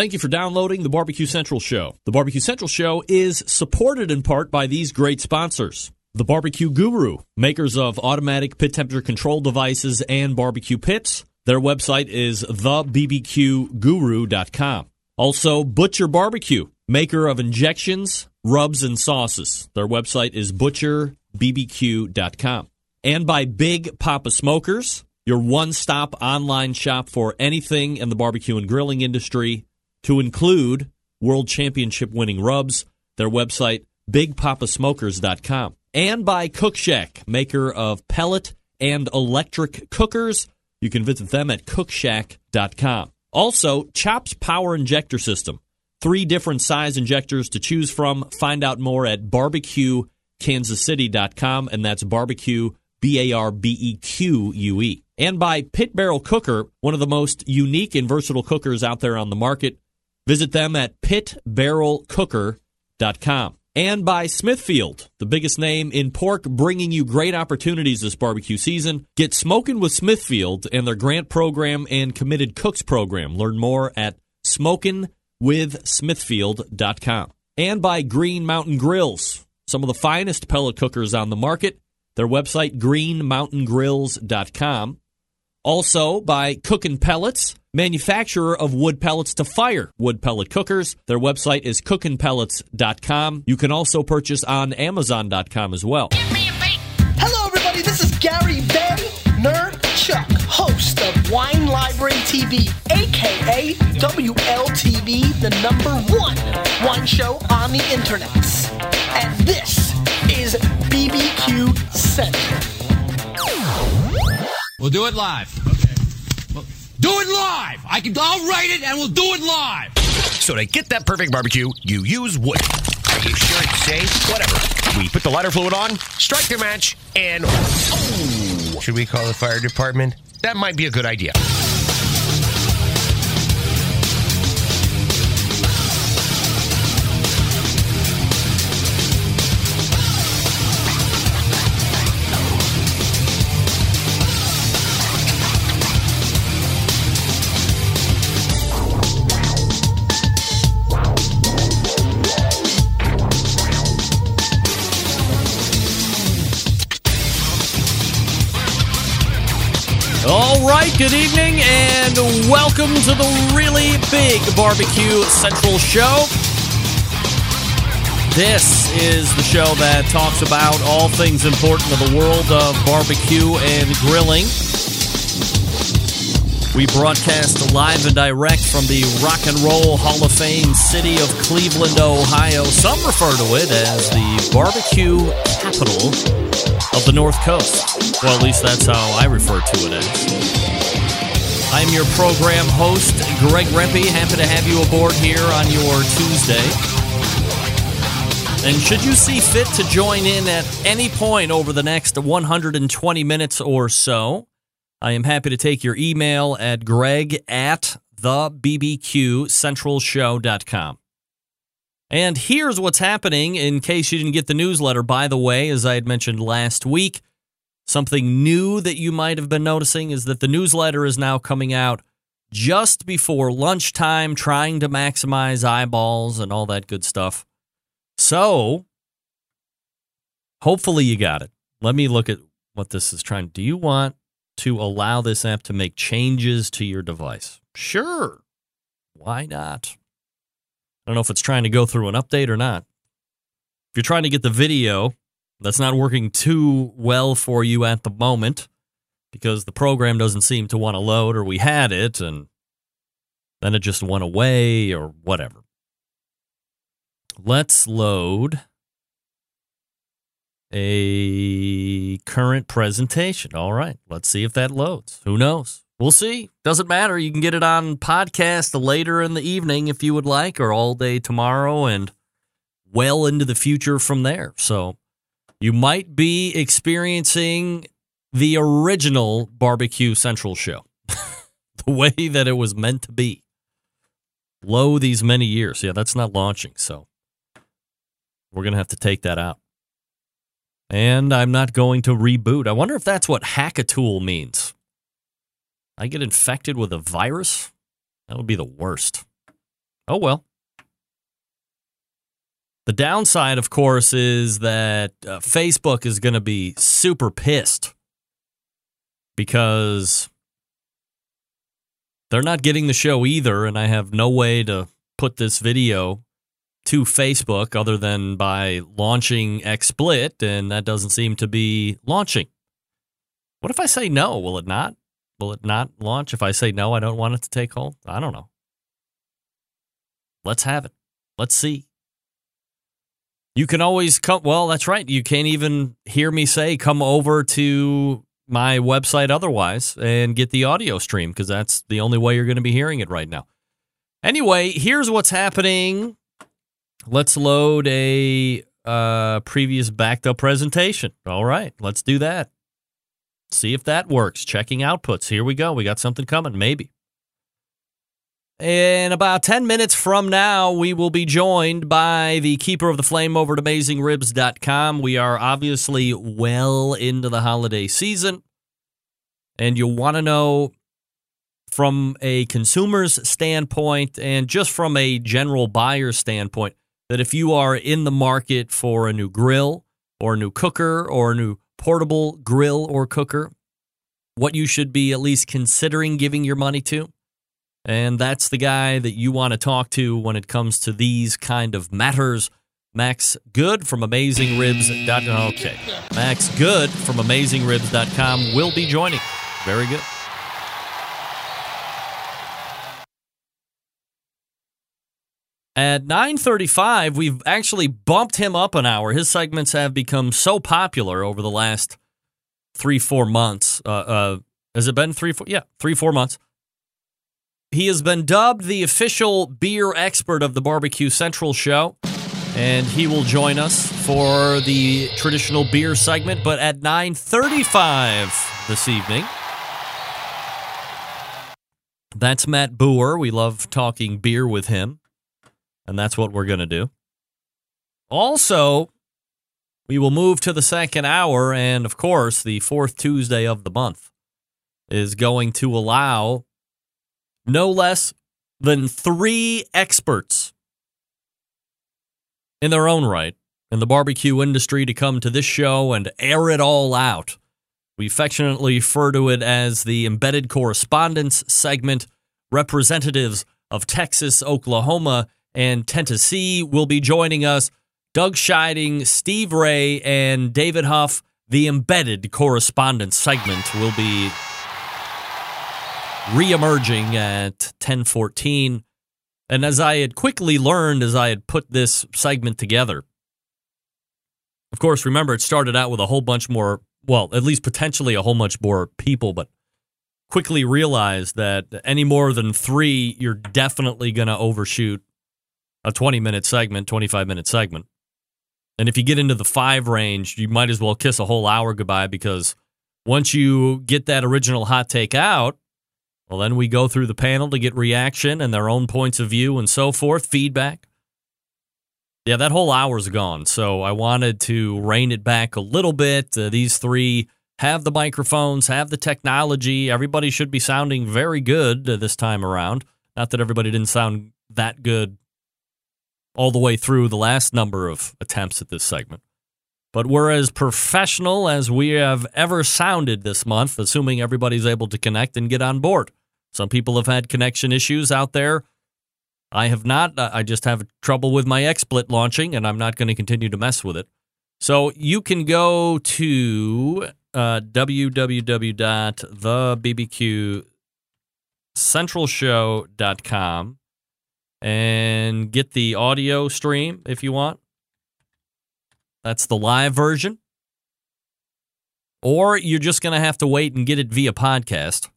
Thank you for downloading the Barbecue Central Show. The Barbecue Central Show is supported in part by these great sponsors. The Barbecue Guru, makers of automatic pit temperature control devices and barbecue pits. Their website is thebbqguru.com. Also, Butcher Barbecue, maker of injections, rubs, and sauces. Their website is butcherbbq.com. And by Big Poppa Smokers, your one stop online shop for anything in the barbecue and grilling industry, to include world championship winning rubs. Their website, bigpoppasmokers.com. And by Cookshack, maker of pellet and electric cookers. You can visit them at cookshack.com. Also, Chops Power Injector System. Three different size injectors to choose from. Find out more at barbecuekansascity.com, and that's barbecue, B A R B E Q U E. And by Pit Barrel Cooker, one of the most unique and versatile cookers out there on the market. Visit them at pitbarrelcooker.com. And by Smithfield, the biggest name in pork, bringing you great opportunities this barbecue season. Get smoking with Smithfield and their grant program and committed cooks program. Learn more at smokingwithsmithfield.com. And by Green Mountain Grills, some of the finest pellet cookers on the market. Their website, greenmountaingrills.com. Also by Cookin' Pellets, manufacturer of wood pellets to fire wood pellet cookers. Their website is cookinpellets.com. You can also purchase on amazon.com as well. Hello, everybody. This is Gary Van Chuck, host of Wine Library TV, aka WLTV, the number one wine show on the internet. And this is BBQ Central. We'll do it live. Okay. Well, do it live. I can. I'll write it, and we'll do it live. So to get that perfect barbecue, you use wood. Are you sure it's safe? Whatever. We put the lighter fluid on, strike the match, and oh, should we call the fire department? That might be a good idea. Good evening and welcome to the really big Barbecue Central Show. This is the show that talks about all things important to the world of barbecue and grilling. We broadcast live and direct from the Rock and Roll Hall of Fame city of Cleveland, Ohio. Some refer to it as the barbecue capital of the North Coast. Well, at least that's how I refer to it as. I'm your program host, Greg Rempe. Happy to have you aboard here on your Tuesday. And should you see fit to join in at any point over the next 120 minutes or so, I am happy to take your email at greg at thebbqcentralshow.com. And here's what's happening in case you didn't get the newsletter. By the way, as I had mentioned last week, something new that you might have been noticing is that the newsletter is now coming out just before lunchtime, trying to maximize eyeballs and all that good stuff. So, hopefully, you got it. Let me look at what this is trying. Do you want to allow this app to make changes to your device? Sure. Why not? I don't know if it's trying to go through an update or not. If you're trying to get the video, that's not working too well for you at the moment because the program doesn't seem to want to load, or we had it and then it just went away, or whatever. Let's load a current presentation. All right, let's see if that loads. Who knows? We'll see. Doesn't matter. You can get it on podcast later in the evening if you would like, or all day tomorrow and well into the future from there. So you might be experiencing the original Barbecue Central show, the way that it was meant to be. Lo these many years. Yeah, that's not launching. So we're going to have to take that out. And I'm not going to reboot. I wonder if that's what hackatool means. I get infected with a virus? That would be the worst. Oh well. The downside, of course, is that uh, Facebook is going to be super pissed because they're not getting the show either, and I have no way to put this video to Facebook other than by launching XSplit, and that doesn't seem to be launching. What if I say no? Will it not? Will it not launch if I say no? I don't want it to take hold. I don't know. Let's have it. Let's see. You can always come. Well, that's right. You can't even hear me say come over to my website otherwise and get the audio stream because that's the only way you're going to be hearing it right now. Anyway, here's what's happening. Let's load a uh, previous backed up presentation. All right, let's do that. See if that works. Checking outputs. Here we go. We got something coming, maybe. In about 10 minutes from now, we will be joined by the keeper of the flame over at AmazingRibs.com. We are obviously well into the holiday season, and you want to know from a consumer's standpoint and just from a general buyer standpoint that if you are in the market for a new grill or a new cooker or a new portable grill or cooker, what you should be at least considering giving your money to. And that's the guy that you want to talk to when it comes to these kind of matters. Max Good from AmazingRibs.com. Okay. Max Good from AmazingRibs.com will be joining. Very good. At 9:35, we've actually bumped him up an hour. His segments have become so popular over the last three, four months. Uh, uh, has it been three, four? Yeah, three, four months. He has been dubbed the official beer expert of the Barbecue Central show, and he will join us for the traditional beer segment. But at 9:35 this evening, that's Matt Bougher. We love talking beer with him and that's what we're going to do. Also, we will move to the second hour, and of course, the fourth Tuesday of the month is going to allow no less than three experts in their own right in the barbecue industry to come to this show and air it all out. We affectionately refer to it as the embedded correspondents segment. Representatives of Texas, Oklahoma, and Tennessee will be joining us. Doug Scheiding, Steve Ray, and David Huff. The embedded correspondents segment will be reemerging at 1014. And as I had quickly learned as I had put this segment together, of course, remember it started out with a whole bunch more, well, at least potentially a whole bunch more people, but quickly realized that any more than three, you're definitely going to overshoot a 20 minute segment, 25 minute segment. And if you get into the five range, you might as well kiss a whole hour goodbye because once you get that original hot take out, well, then we go through the panel to get reaction and their own points of view and so forth, feedback. Yeah, that whole hour's gone. So I wanted to rein it back a little bit. Uh, these three have the microphones, have the technology. Everybody should be sounding very good uh, this time around. Not that everybody didn't sound that good all the way through the last number of attempts at this segment. But we're as professional as we have ever sounded this month, assuming everybody's able to connect and get on board. Some people have had connection issues out there. I have not. I just have trouble with my XSplit launching, and I'm not going to continue to mess with it. So you can go to uh, www.thebbqcentralshow.com and get the audio stream if you want. That's the live version. Or you're just going to have to wait and get it via podcast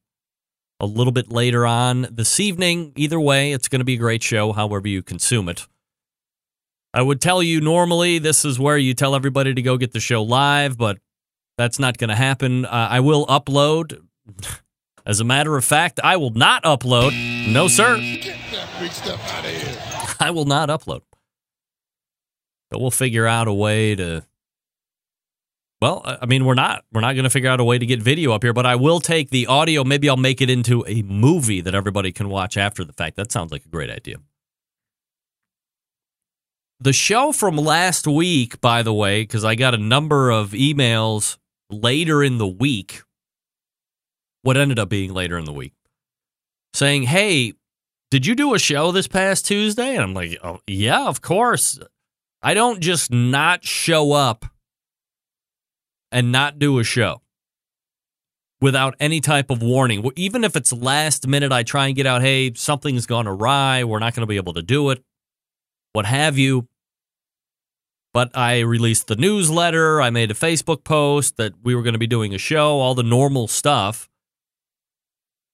a little bit later on this evening. Either way, it's going to be a great show, however you consume it. I would tell you normally this is where you tell everybody to go get the show live, but that's not going to happen. Uh, I will upload. As a matter of fact, I will not upload. No, sir. I will not upload. But we'll figure out a way to. Well, I mean, we're not we're not going to figure out a way to get video up here, but I will take the audio. Maybe I'll make it into a movie that everybody can watch after the fact. That sounds like a great idea. the show from last week, by the way, because I got a number of emails later in the week, what ended up being later in the week, saying, Hey, did you do a show this past Tuesday? And I'm like, oh, Yeah, of course. I don't just not show up and not do a show without any type of warning. Even if it's last minute, I try and get out, hey, something's gone awry. We're not going to be able to do it, what have you. But I released the newsletter. I made a Facebook post that we were going to be doing a show, all the normal stuff.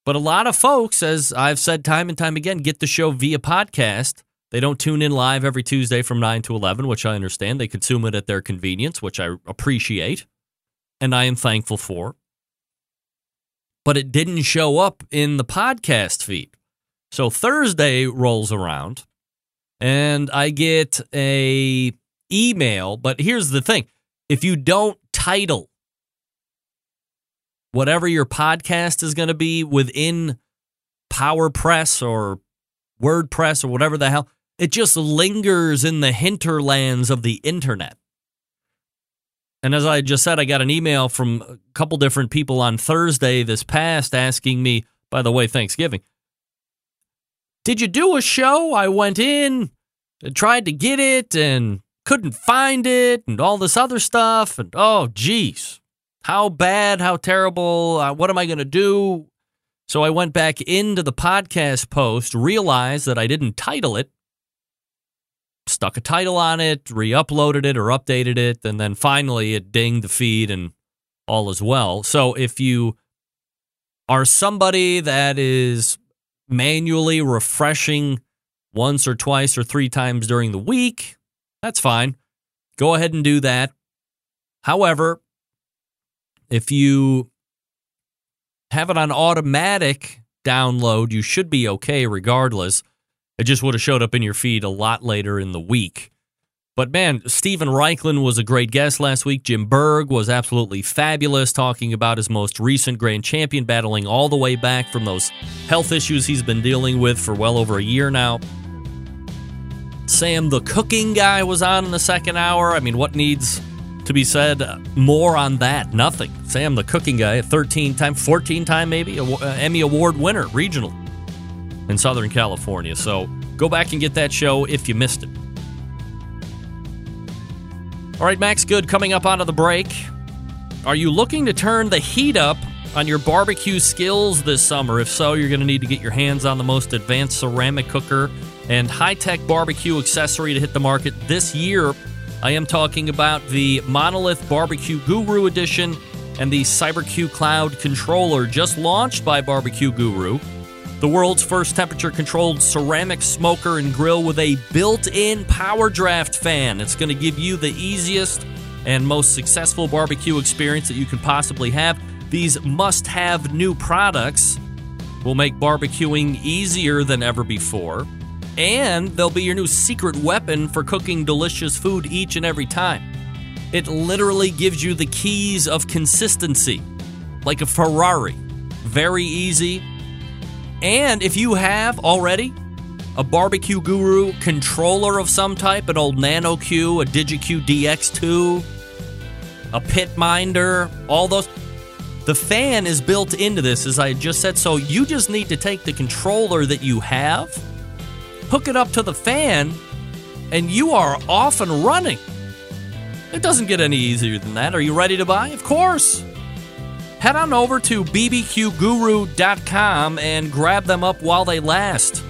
But a lot of folks, as I've said time and time again, get the show via podcast. They don't tune in live every Tuesday from 9 to 11, which I understand. They consume it at their convenience, which I appreciate and I am thankful for. But it didn't show up in the podcast feed. So Thursday rolls around and I get a email, but here's the thing. If you don't title whatever your podcast is going to be within PowerPress or WordPress or whatever the hell, it just lingers in the hinterlands of the internet. And as I just said, I got an email from a couple different people on Thursday this past asking me, by the way, Thanksgiving, did you do a show? I went in, and tried to get it, and couldn't find it, and all this other stuff. And oh, geez, how bad, how terrible, uh, what am I going to do? So I went back into the podcast post, realized that I didn't title it, stuck a title on it, re uploaded it or updated it, and then finally it dinged the feed and all is well. So if you are somebody that is manually refreshing once or twice or three times during the week, that's fine. Go ahead and do that. However, if you have it on automatic download, you should be okay regardless. It just would have showed up in your feed a lot later in the week. But man, Steven Raichlen was a great guest last week. Jim Berg was absolutely fabulous, talking about his most recent grand champion, battling all the way back from those health issues he's been dealing with for well over a year now. Sam, the cooking guy, was on in the second hour. I mean, what needs to be said more on that? Nothing. Sam, the cooking guy, a 13 time, 14 time maybe, uh, Emmy Award winner, regional in Southern California. So go back and get that show if you missed it. All right, Max Good coming up out of the break. Are you looking to turn the heat up on your barbecue skills this summer? If so, you're going to need to get your hands on the most advanced ceramic cooker and high tech barbecue accessory to hit the market this year. I am talking about the Monolith Barbecue Guru Edition and the CyberQ Cloud controller just launched by Barbecue Guru. The world's first temperature controlled ceramic smoker and grill with a built in power draft fan. It's going to give you the easiest and most successful barbecue experience that you can possibly have. These must have new products will make barbecuing easier than ever before and they'll be your new secret weapon for cooking delicious food each and every time. It literally gives you the keys of consistency, like a Ferrari. Very easy. And if you have already a Barbecue Guru controller of some type, an old Nano Q, a DigiQ DX2, a Pitminder, all those. The fan is built into this, as I just said. So you just need to take the controller that you have hook it up to the fan, and you are off and running. It doesn't get any easier than that. Are you ready to buy? Of course. Head on over to bbqguru.com and grab them up while they last.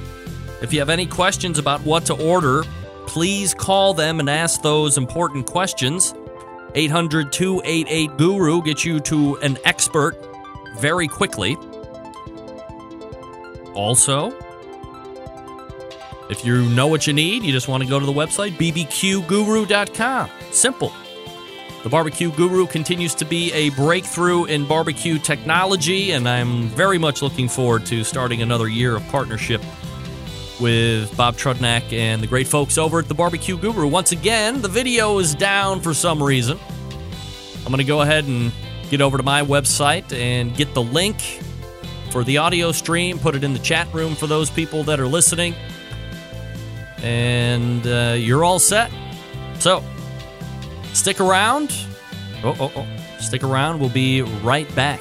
If you have any questions about what to order, please call them and ask those important questions. 800 288 Guru gets you to an expert very quickly. Also, if you know what you need, you just want to go to the website, bbqguru.com. Simple. The Barbecue Guru continues to be a breakthrough in barbecue technology, and I'm very much looking forward to starting another year of partnership with Bob Trudnak and the great folks over at the Barbecue Guru. Once again, the video is down for some reason. I'm going to go ahead and get over to my website and get the link for the audio stream, put it in the chat room for those people that are listening. And uh, you're all set. So stick around. Oh, oh, oh. Stick around. We'll be right back.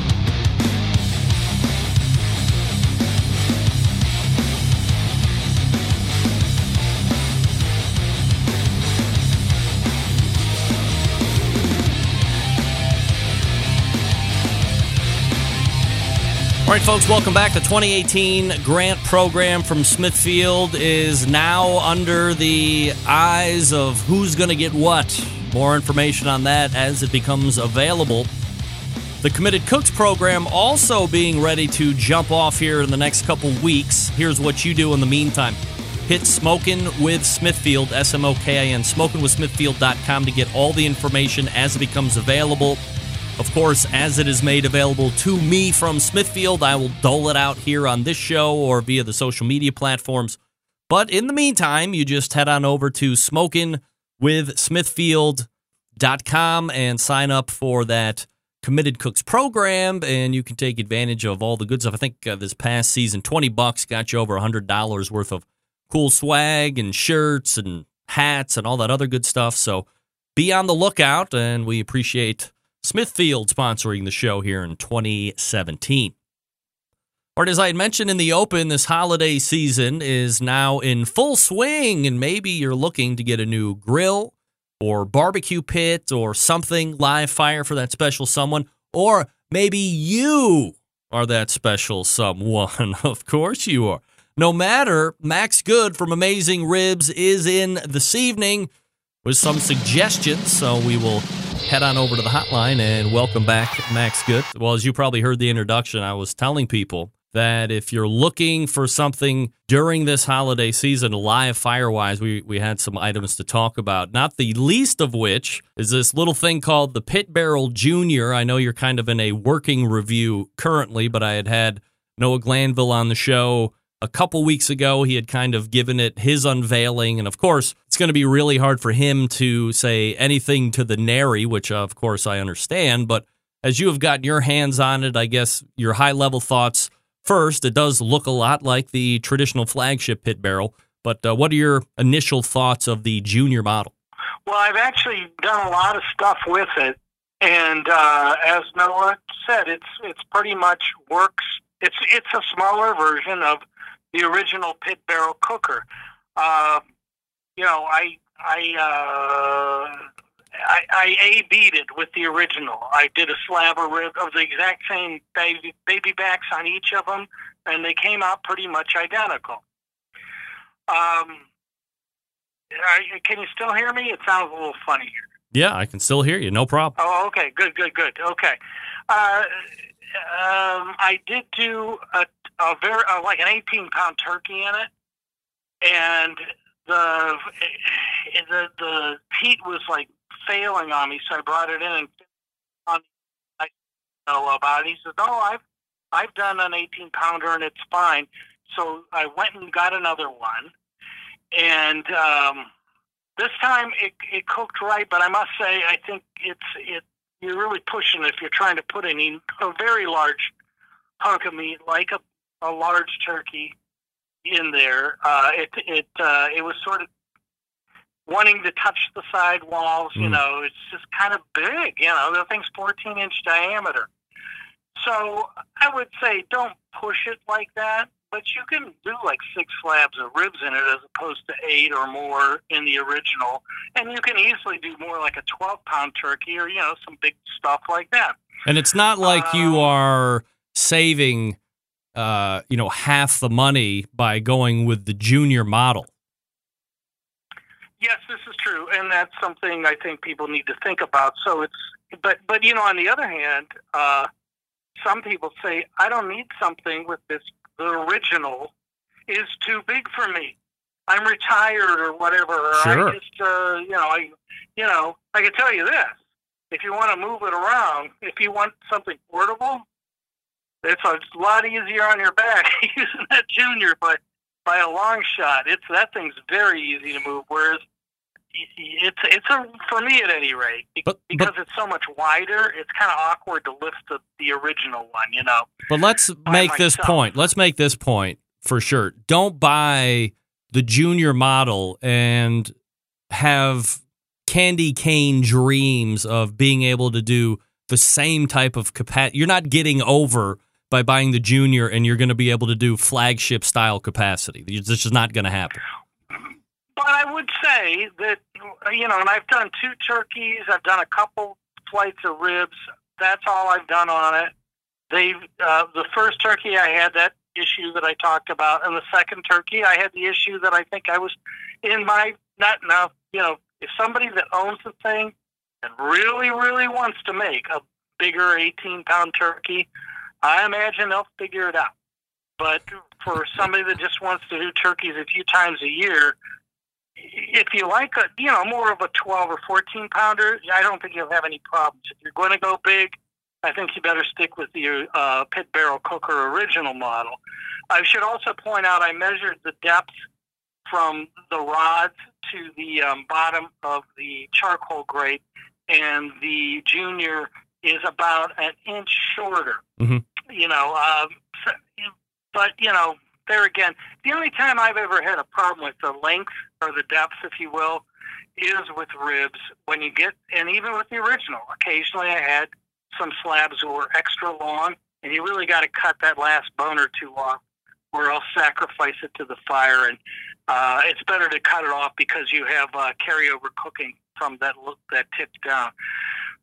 All right, folks, welcome back. The 2018 grant program from Smithfield is now under the eyes of who's going to get what. More information on that as it becomes available. The Committed Cooks program also being ready to jump off here in the next couple weeks. Here's what you do in the meantime hit Smokin' with Smithfield, S M O K I N, smokinwithsmithfield.com to get all the information as it becomes available. Of course, as it is made available to me from Smithfield, I will dole it out here on this show or via the social media platforms. But in the meantime, you just head on over to smokinwithsmithfield.com and sign up for that Committed Cooks program, and you can take advantage of all the good stuff. I think uh, this past season, 20 bucks got you over $100 worth of cool swag and shirts and hats and all that other good stuff. So be on the lookout, and we appreciate Smithfield sponsoring the show here in 2017. Or as I had mentioned in the open, this holiday season is now in full swing, and maybe you're looking to get a new grill or barbecue pit or something live fire for that special someone, or maybe you are that special someone. of course you are. No matter, Max Good from Amazing Ribs is in this evening with some suggestions, so we will head on over to the hotline and welcome back Max Good. Well, as you probably heard the introduction, I was telling people that if you're looking for something during this holiday season, live firewise, we, we had some items to talk about. Not the least of which is this little thing called the Pit Barrel Junior. I know you're kind of in a working review currently, but I had had Noah Glanville on the show a couple weeks ago. He had kind of given it his unveiling. And of course, it's going to be really hard for him to say anything to the nary, which of course I understand. But as you have gotten your hands on it, I guess your high level thoughts first. It does look a lot like the traditional flagship pit barrel. But uh, what are your initial thoughts of the junior model? Well, I've actually done a lot of stuff with it, and uh, as Noah said, it's it's pretty much works. It's it's a smaller version of the original pit barrel cooker. Uh, you know, I I, uh, I I A beat it with the original. I did a slab of rib of the exact same baby baby backs on each of them, and they came out pretty much identical. Um, I, can you still hear me? It sounds a little funny here. Yeah, I can still hear you. No problem. Oh, okay, good, good, good. Okay. Uh, um, I did do a, a very uh, like an 18 pound turkey in it, and the the the heat was like failing on me, so I brought it in and on I know about it. He said, "Oh, I've I've done an 18 pounder and it's fine." So I went and got another one, and um, this time it it cooked right. But I must say, I think it's it you're really pushing if you're trying to put any a very large hunk of meat like a a large turkey in there. Uh, it it uh, it was sort of wanting to touch the side walls. You Mm. know, it's just kind of big. You know, the thing's 14 inch diameter. So I would say don't push it like that. But you can do like six slabs of ribs in it as opposed to eight or more in the original. And you can easily do more like a 12 pound turkey or, you know, some big stuff like that. And it's not like you Um, are saving uh, you know, half the money by going with the junior model. Yes, this is true, and that's something I think people need to think about. So it's, but but you know, on the other hand, uh, some people say I don't need something with this. The original is too big for me. I'm retired or whatever. Or Sure. I just, uh, you know, I, you know, I can tell you this: if you want to move it around, if you want something portable, it's a lot easier on your back using that junior, but by a long shot. It's that thing's very easy to move. Whereas it's it's a for me at any rate be- But- because but- it's so much wider. It's kind of awkward to lift the, the original one. You know. But let's make this point. Let's make this point for sure. Don't buy the junior model and have candy cane dreams of being able to do the same type of capacity. You're not getting over by buying the junior and you're going to be able to do flagship style capacity. This is not going to happen. But I would say that you know, and I've done two turkeys. I've done a couple flights of ribs. That's all I've done on it. They uh, the first turkey I had that issue that I talked about, and the second turkey I had the issue that I think I was in my not now. You know, if somebody that owns the thing and really, really wants to make a bigger 18 pound turkey, I imagine they'll figure it out. But for somebody that just wants to do turkeys a few times a year, if you like a you know more of a 12 or 14 pounder, I don't think you'll have any problems. If you're going to go big, I think you better stick with the uh, pit barrel cooker original model. I should also point out I measured the depth from the rods to the um, bottom of the charcoal grate, and the junior is about an inch shorter. Mhm. You know, um, so- but you know, there again, the only time I've ever had a problem with the length or the depth, if you will, is with ribs. When you get, and even with the original, occasionally I had some slabs that were extra long, and you really got to cut that last bone or two off, or else sacrifice it to the fire. And uh, it's better to cut it off because you have uh, carryover cooking from that lo- that tip down.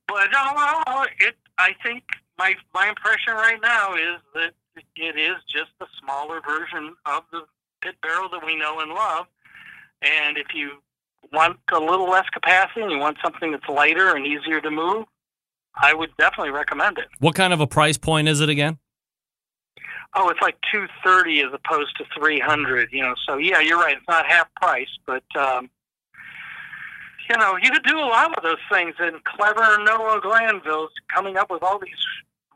But no, it. I think my my impression right now is that it is just a smaller version of the pit barrel that we know and love. And if you want a little less capacity and you want something that's lighter and easier to move, I would definitely recommend it. What kind of a price point is it again? Oh, it's like two thirty as opposed to three hundred. You know, so yeah, you're right. It's not half price, but um, you know, you could do a lot of those things. And clever Noah Glanville's coming up with all these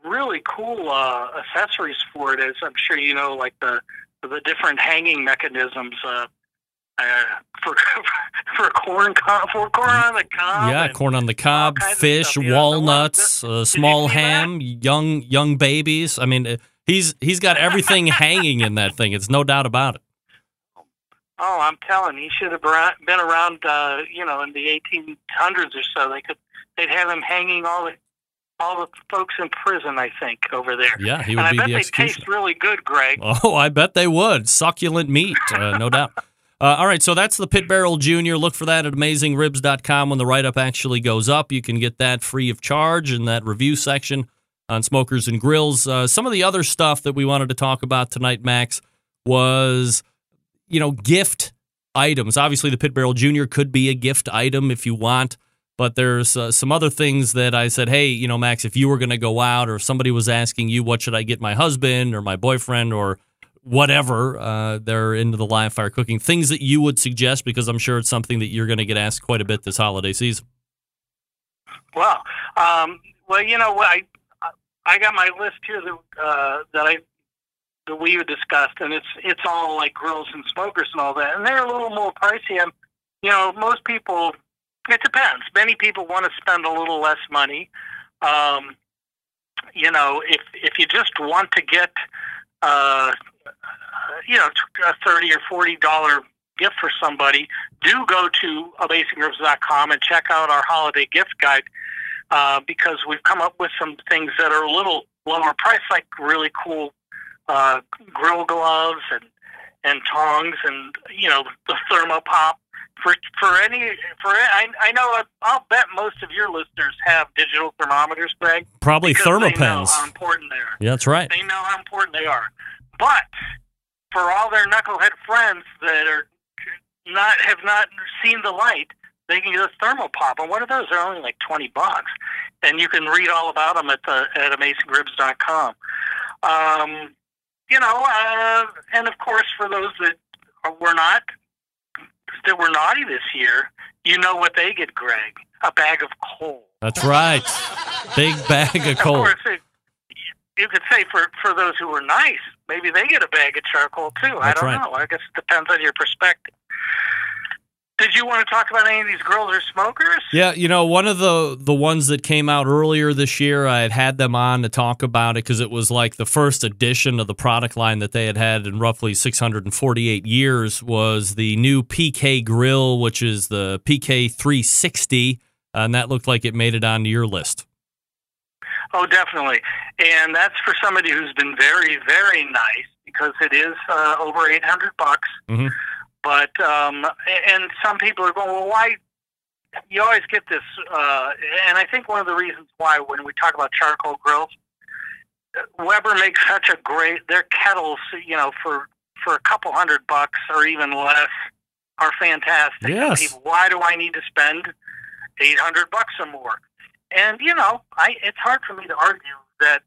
really cool uh, accessories for it. As I'm sure you know, like the the different hanging mechanisms. Uh, uh, for for corn cob, for corn on the cob. yeah, corn on the cob, fish, stuff. Walnuts, uh, small see that? ham, young young babies. I mean, uh, he's he's got everything hanging in that thing. It's no doubt about it. Oh, I'm telling you, he should have been around. Uh, you know, in the 1800s or so, they could they'd have him hanging all the all the folks in prison. I think over there. Yeah, he and would I be bet the they executioner. taste really good, Greg. Oh, I bet they would. Succulent meat, uh, no doubt. Uh, all right, so that's the Pit Barrel Junior. Look for that at AmazingRibs.com when the write up actually goes up. You can get that free of charge in that review section on Smokers and Grills. Uh, some of the other stuff that we wanted to talk about tonight, Max, was you know gift items. Obviously, the Pit Barrel Junior could be a gift item if you want. But there's uh, some other things that I said, hey, you know, Max, if you were going to go out or if somebody was asking you, what should I get my husband or my boyfriend or whatever, uh, they're into the live fire cooking, things that you would suggest because I'm sure it's something that you're going to get asked quite a bit this holiday season. Well, um, well, you know, I I got my list here that uh, that I that we discussed, and it's it's all like grills and smokers and all that, and they're a little more pricey. And you know, most people, it depends. Many people want to spend a little less money. Um, you know, if if you just want to get, uh, you know, a thirty or forty dollar gift for somebody, do go to AmazingRibs.com and check out our holiday gift guide uh, because we've come up with some things that are a little lower price, like really cool uh, grill gloves and and tongs, and you know the thermopop. For for any for I I know I'll bet most of your listeners have digital thermometers, Greg. Probably because They know Thermapens. how important they are. Yeah, that's right. They know how important they are. But for all their knucklehead friends that are not have not seen the light, they can get a thermopop. And what are those? They're only like twenty bucks, and you can read all about them at the at AmazingRibs.com. Um, you know, uh, and of course, for those that were not that were naughty this year, you know what they get, Greg? A bag of coal. That's right. Big bag of coal. Of course, it, you could say for for those who were nice, maybe they get a bag of charcoal too. I don't right. know. I guess it depends on your perspective. Did you want to talk about any of these grills or smokers? Yeah, you know, one of the the ones that came out earlier this year, I had had them on to talk about it because it was like the first edition of the product line that they had had in roughly 648 years. Was the new PK grill, which is the PK 360, and that looked like it made it onto your list. Oh, definitely. And that's for somebody who's been very, very nice because it is uh, over eight hundred bucks. Mhm. But um, and some people are going, well, why? You always get this, uh, and I think one of the reasons why when we talk about charcoal grills, Weber makes such a great. Their kettles, you know, for for a couple hundred bucks or even less, are fantastic. Yes. People, why do I need to spend eight hundred bucks or more? And you know, I it's hard for me to argue that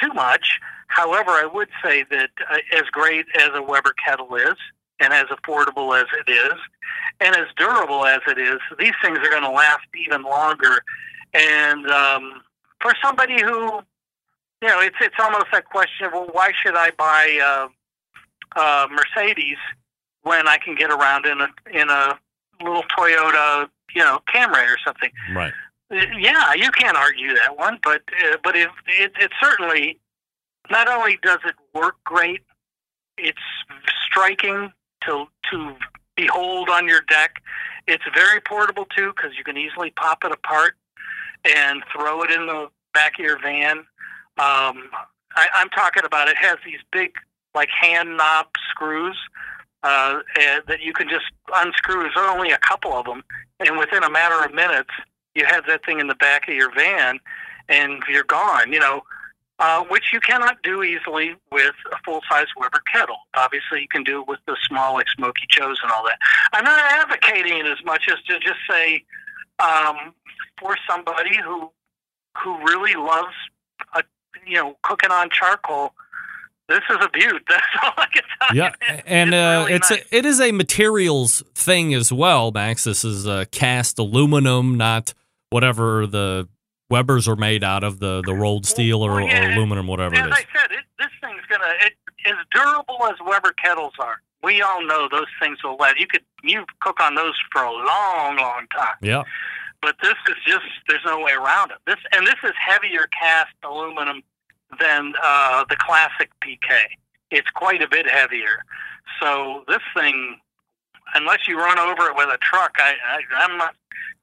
too much. However, I would say that uh, as great as a Weber kettle is, and as affordable as it is, and as durable as it is, these things are going to last even longer. And um, for somebody who, you know, it's it's almost that question of well, why should I buy uh, uh, Mercedes when I can get around in a in a little Toyota, you know, Camry or something? Right. Yeah, you can't argue that one, but uh, but it, it it certainly not only does it work great, it's striking to to behold on your deck. It's very portable too because you can easily pop it apart and throw it in the back of your van. Um, I, I'm talking about it has these big like hand knob screws uh, uh, that you can just unscrew. There's only a couple of them, and within a matter of minutes, you have that thing in the back of your van, and you're gone. You know, uh, which you cannot do easily with a full size Weber kettle. Obviously, you can do it with the small like Smokey Joe's and all that. I'm not advocating it as much as to just say um, for somebody who who really loves, a, you know, cooking on charcoal. This is a beaut. That's all I can tell Yeah, you. and it's uh, really it's nice. a, it is a materials thing as well, Max. This is uh, cast aluminum, not whatever the Webers are made out of the the rolled steel or, Well, yeah, or aluminum, whatever As it I said, it, this thing's gonna it as durable as Weber kettles are. We all know those things will last. You could you cook on those for a long, long time. Yeah, But this is just there's no way around it. This and this is heavier cast aluminum than uh, the classic PK. It's quite a bit heavier. So this thing, unless you run over it with a truck, I, I I'm not.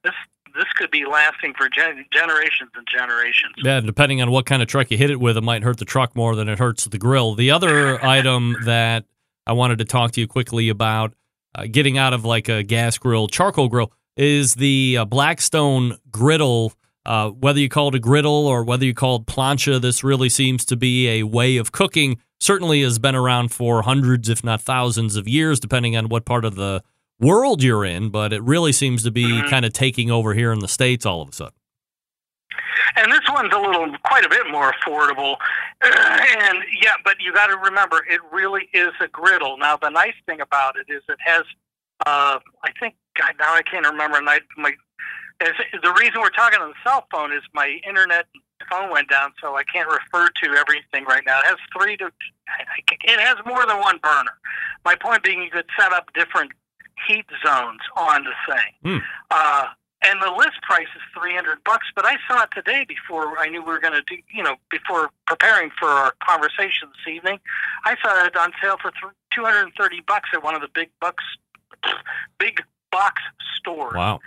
This this could be lasting for gen- generations and generations. yeah. Depending on what kind of truck you hit it with, it might hurt the truck more than it hurts the grill. The other item that I wanted to talk to you quickly about, uh, getting out of like a gas grill, charcoal grill, is the uh, Blackstone griddle. Uh, whether you call it a griddle or whether you call it plancha, this really seems to be a way of cooking. Certainly has been around for hundreds, if not thousands, of years, depending on what part of the world you're in. But it really seems to be Mhm. kind of taking over here in the states all of a sudden. And this one's a little, quite a bit more affordable. And yeah, but you got to remember, it really is a griddle. Now, the nice thing about it is it has, uh, I think, God, now I can't remember. And I, my, the reason we're talking on the cell phone is my internet phone went down, so I can't refer to everything right now. It has three to, it has more than one burner. My point being, you could set up different heat zones on the thing. Hmm. Uh, and the list price is three hundred bucks. But I saw it today before I knew we were going to do. You know, before preparing for our conversation this evening, I saw it on sale for two hundred and thirty bucks at one of the big bucks, big box stores. Wow.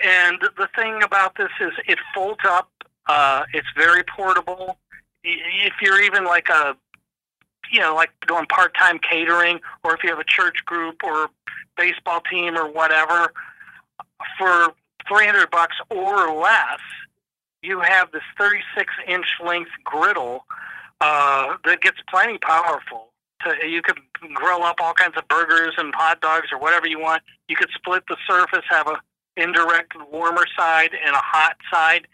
And the thing about this is it folds up. Uh, it's very portable. If you're even like a, you know, like doing part-time catering, or if you have a church group or baseball team or whatever, for 300 bucks or less, you have this 36 inch length griddle uh, that gets plenty powerful. To, you could grill up all kinds of burgers and hot dogs or whatever you want. You could split the surface, have a indirect warmer side and a hot side.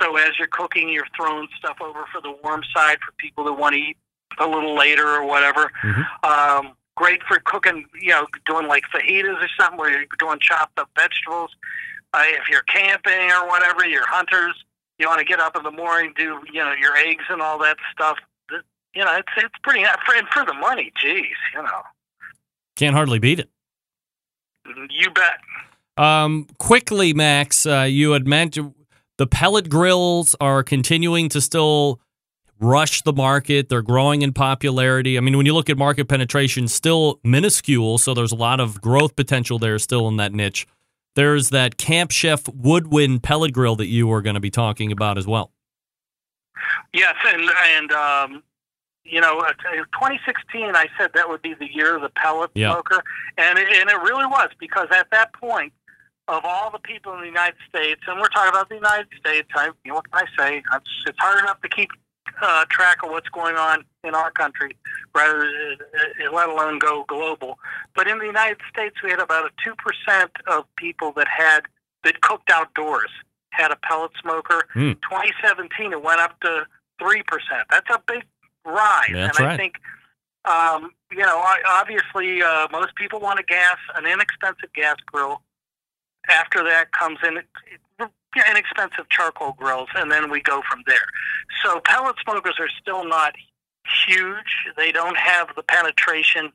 So as you're cooking, you're throwing stuff over for the warm side for people that want to eat a little later or whatever. Mhm. Um, great for cooking, you know, doing like fajitas or something where you're doing chopped up vegetables. Uh, if you're camping or whatever, you're hunters, you want to get up in the morning, do you know your eggs and all that stuff. You know, it's it's pretty for, and for the money. Geez, you know, Can't hardly beat it. you bet. Um, quickly, Max, uh, you had mentioned the pellet grills are continuing to still rush the market. They're growing in popularity. I mean, when you look at market penetration, still minuscule, so there's a lot of growth potential there still in that niche. There's that Camp Chef Woodwind pellet grill that you were going to be talking about as well. Yes, and and um, you know, uh, 2016, I said that would be the year of the pellet Yeah. smoker, and it, and it really was because at that point, of all the people in the United States, and we're talking about the United States, I, you know, what can I say? It's, it's hard enough to keep uh, track of what's going on in our country, rather, uh, let alone go global. But in the United States, we had about a two percent of people that had that cooked outdoors had a pellet smoker. Hmm. 2017, it went up to three percent. That's a big rise, that's and I right. think. Um, you know, obviously, uh, most people want a gas, an inexpensive gas grill. After that comes in yeah, inexpensive charcoal grills, and then we go from there. So pellet smokers are still not huge. They don't have the penetration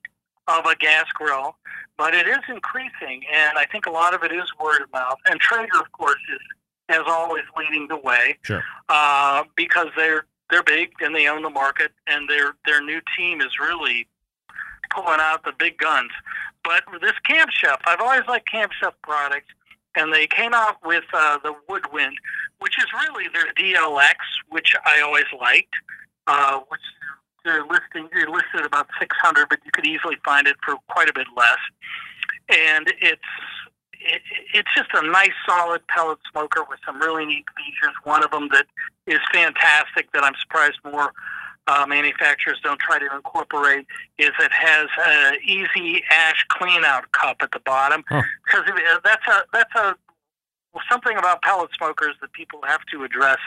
of a gas grill, but it is increasing, and I think a lot of it is word of mouth. And Traeger, of course, is as always leading the way Sure. uh, because they're they're big and they own the market, and their their new team is really pulling out the big guns. But this Camp Chef, I've always liked Camp Chef products, and they came out with uh, the Woodwind, which is really their DLX, which I always liked. Uh, which they're listing they're listed about 600, but you could easily find it for quite a bit less. And it's it, it's just a nice, solid pellet smoker with some really neat features. One of them that is fantastic that I'm surprised more uh, manufacturers don't try to incorporate is it has an easy ash clean out cup at the bottom Huh. because that's a that's a well, something about pellet smokers that people have to address.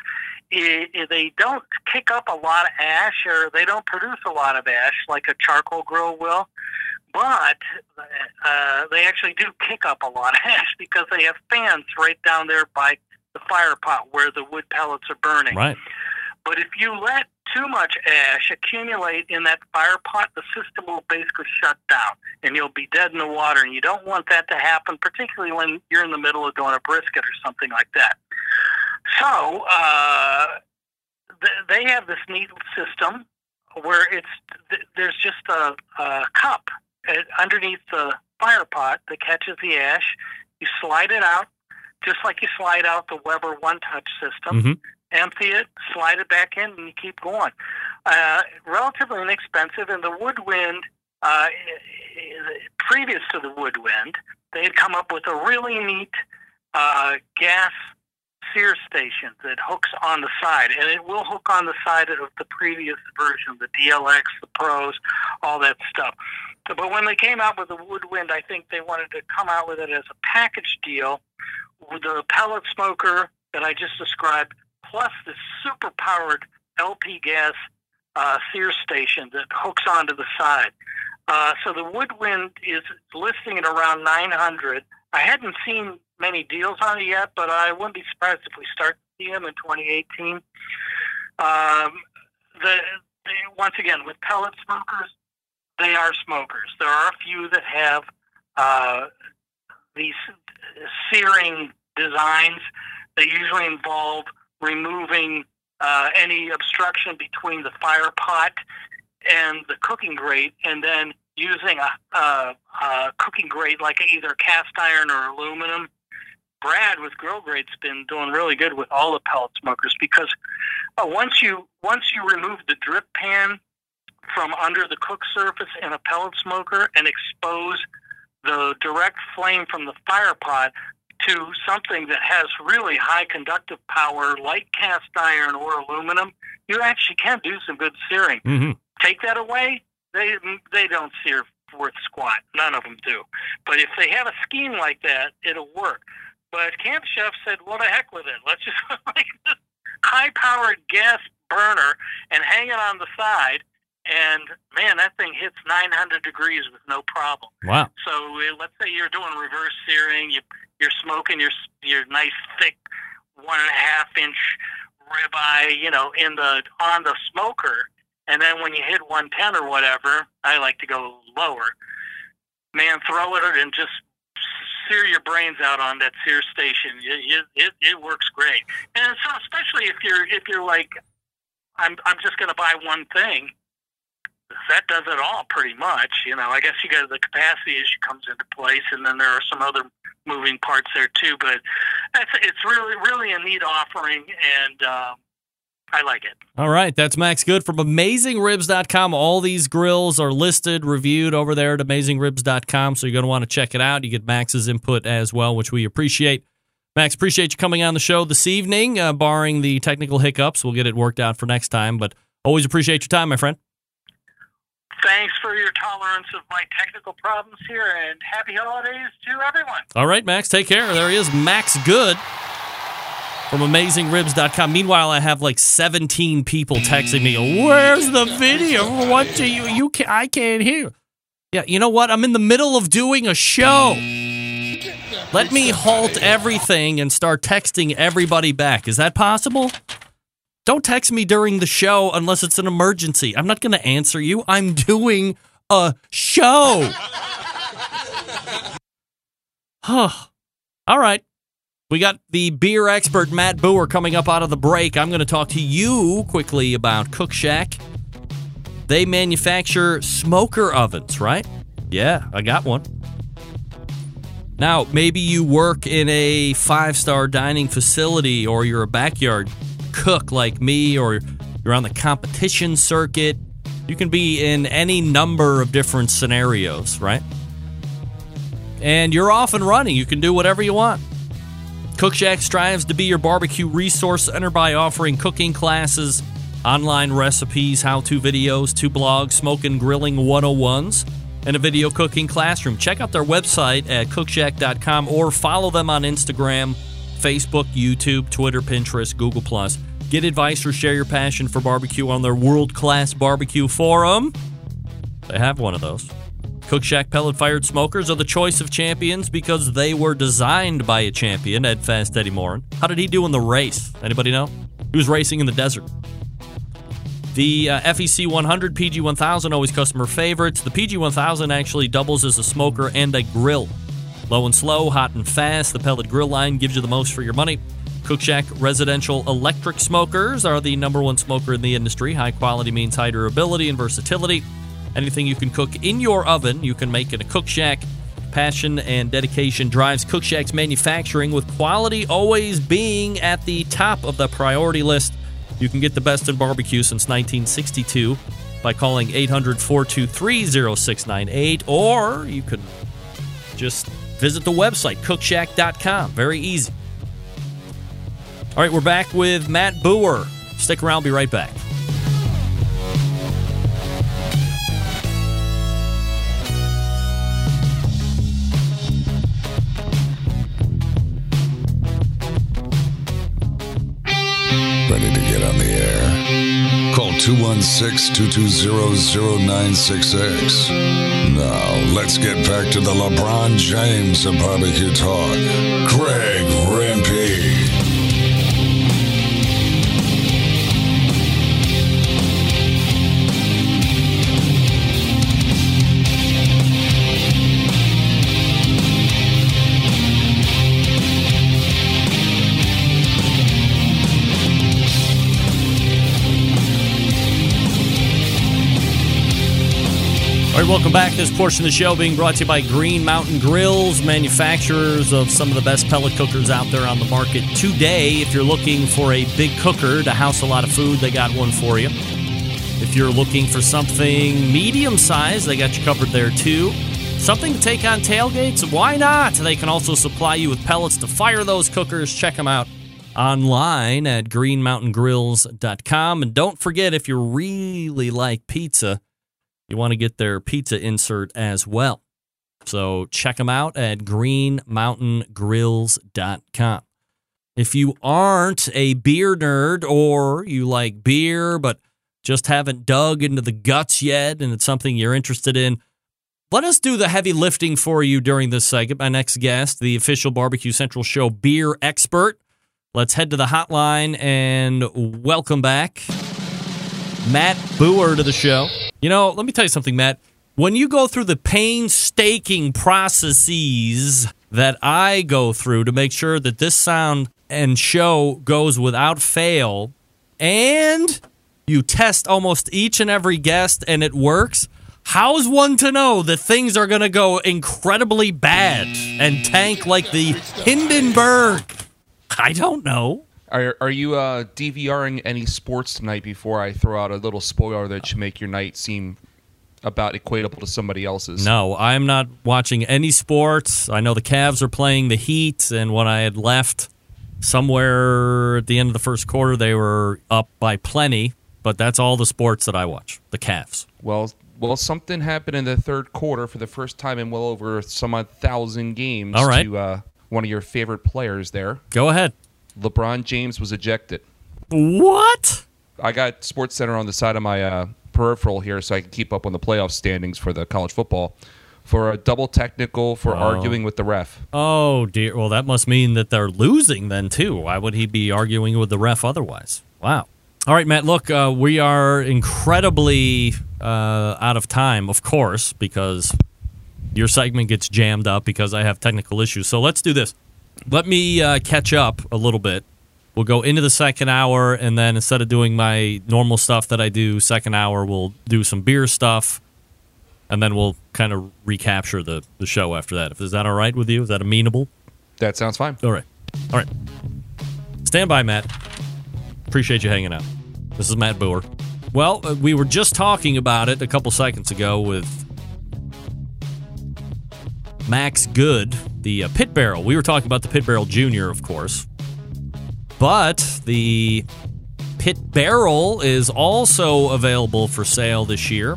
I, I- they don't kick up a lot of ash or they don't produce a lot of ash like a charcoal grill will, but uh, they actually do kick up a lot of ash because they have fans right down there by the fire pot where the wood pellets are burning. Right. But if you let too much ash accumulate in that fire pot, the system will basically shut down and you'll be dead in the water. And you don't want that to happen, particularly when you're in the middle of doing a brisket or something like that. So uh, th- they have this neat system where it's th- there's just a, a cup uh, underneath the fire pot that catches the ash. You slide it out, just like you slide out the Weber One Touch system Mhm. Empty it, slide it back in, and you keep going. Uh, relatively inexpensive, and the Woodwind, uh, previous to the Woodwind, they had come up with a really neat uh, gas sear station that hooks on the side, and it will hook on the side of the previous version, the DLX, the Pros, all that stuff. But when they came out with the Woodwind, I think they wanted to come out with it as a package deal with the pellet smoker that I just described, plus the super powered LP gas uh, sear station that hooks onto the side. Uh, so the Woodwind is listing at around 900. I hadn't seen many deals on it yet, but I wouldn't be surprised if we start to see them in 2018. Um, the, the once again with pellet smokers, they are smokers. There are a few that have uh, these searing designs. They usually involve removing uh, any obstruction between the fire pot and the cooking grate, and then using a, a, a cooking grate like either cast iron or aluminum. Brad with Grill Grate's been doing really good with all the pellet smokers because uh, once you once you remove the drip pan from under the cook surface in a pellet smoker and expose the direct flame from the fire pot, to something that has really high conductive power, like cast iron or aluminum, you actually can do some good searing. hmm Take that away, they they don't sear worth squat. None of them do. But if they have a scheme like that, it'll work. But Camp Chef said, "Well, the heck with it. Let's just like this high-powered gas burner and hang it on the side." And man, that thing hits 900 degrees with no problem. Wow. So uh, let's say you're doing reverse searing, you you're smoking your your nice thick one and a half inch ribeye, you know, in the on the smoker, and then when you hit 110 or whatever, I like to go lower. Man, throw it and just sear your brains out on that sear station. It it, it, works great, and so especially if you're if you're like, I'm I'm just going to buy one thing that does it all pretty much. You know, I guess you got the capacity issue comes into place, and then there are some other moving parts there too. But it's, it's really, really a neat offering, and um, I like it. All right, that's Max Good from AmazingRibs.com. All these grills are listed, reviewed over there at AmazingRibs.com, so you're going to want to check it out. You get Max's input as well, which we appreciate. Max, appreciate you coming on the show this evening, uh, barring the technical hiccups. We'll get it worked out for next time, but always appreciate your time, my friend. Thanks for your tolerance of my technical problems here, and happy holidays to everyone. All right, Max, take care. There he is, Max Good from AmazingRibs.com. Meanwhile, I have like 17 people texting me, "Where's the video? What do you you can I can't hear." Yeah, you know what? I'm in the middle of doing a show. Let me halt everything and start texting everybody back. Is that possible? Don't text me during the show unless it's an emergency. I'm not going to answer you. I'm doing a show. Huh. All right. We got the beer expert Matt Bougher coming up out of the break. I'm going to talk to you quickly about Cookshack. They manufacture smoker ovens, right? Yeah, I got one. Now, maybe you work in a five star dining facility or you're a backyard cook like me or you're on the competition circuit. You can be in any number of different scenarios, right? And you're off and running. You can do whatever you want. Cookshack strives to be your barbecue resource center by offering cooking classes, online recipes, how to videos, two blogs, smoke and grilling 101s, and a video cooking classroom. Check out their website at cookshack.com or follow them on Instagram, Facebook, YouTube, Twitter, Pinterest, Google. Get advice or share your passion for barbecue on their world class barbecue forum. They have one of those. Cookshack pellet fired smokers are the choice of champions because they were designed by a champion, Ed Fast Eddie Maurin. How did he do in the race? Anybody know? He was racing in the desert. The uh, FEC 100 PG 1000 always customer favorites. The PG 1000 actually doubles as a smoker and a grill. Low and slow, hot and fast, the pellet grill line gives you the most for your money. Cookshack residential electric smokers are the number one smoker in the industry. High quality means high durability and versatility. Anything you can cook in your oven, you can make in a Cookshack. Passion and dedication drives Cookshack's manufacturing, with quality always being at the top of the priority list. You can get the best in barbecue since 1962 by calling 800 423 0698, or you can just visit the website, cookshack.com. Very easy. All right, we're back with Matt Bougher. Stick around, be right back. Ready to get on the air? Call 216 220 0966. Now, let's get back to the LeBron James barbecue talk. Greg welcome back. This portion of the show being brought to you by Green Mountain Grills, manufacturers of some of the best pellet cookers out there on the market today. If you're looking for a big cooker to house a lot of food, they got one for you. If you're looking for something medium sized, they got you covered there too. Something to take on tailgates? Why not? They can also supply you with pellets to fire those cookers. Check them out online at greenmountaingrills.com. And don't forget, if you really like pizza, you want to get their pizza insert as well. So check them out at greenmountaingrills.com. If you aren't a beer nerd or you like beer but just haven't dug into the guts yet and it's something you're interested in, let us do the heavy lifting for you during this segment. My next guest, the official Barbecue Central Show beer expert. Let's head to the hotline and welcome back Matt Bougher to the show. You know, let me tell you something, Matt. When you go through the painstaking processes that I go through to make sure that this sound and show goes without fail, and you test almost each and every guest and it works, how's one to know that things are going to go incredibly bad and tank like the Hindenburg? I don't know. Are, are you uh, DVRing any sports tonight before I throw out a little spoiler that should make your night seem about equatable to somebody else's? No, I'm not watching any sports. I know the Cavs are playing the Heat, and when I had left somewhere at the end of the first quarter, they were up by plenty. But that's all the sports that I watch. The Cavs. Well, well, something happened in the third quarter for the first time in well over some odd thousand games All right. to uh, one of your favorite players there. Go ahead. LeBron James was ejected. What? I got Sports Center on the side of my uh, peripheral here so I can keep up on the playoff standings for the college football for a double technical for arguing with the ref. Oh dear. Well, that must mean that they're losing then too. Why would he be arguing with the ref otherwise? Wow. All right, Matt. Look, uh, we are incredibly uh, out of time, of course, because your segment gets jammed up because I have technical issues. So let's do this. Let me uh, catch up a little bit. We'll go into the second hour, and then instead of doing my normal stuff that I do second hour, we'll do some beer stuff, and then we'll kind of recapture the, the show after that. Is that all right with you? Is that amenable? That sounds fine. All right. All right. Stand by, Matt. Appreciate you hanging out. This is Matt Bougher. Well, uh, we were just talking about it a couple seconds ago with Max Good, the uh, Pit Barrel. We were talking about the Pit Barrel Junior, of course. But the Pit Barrel is also available for sale this year.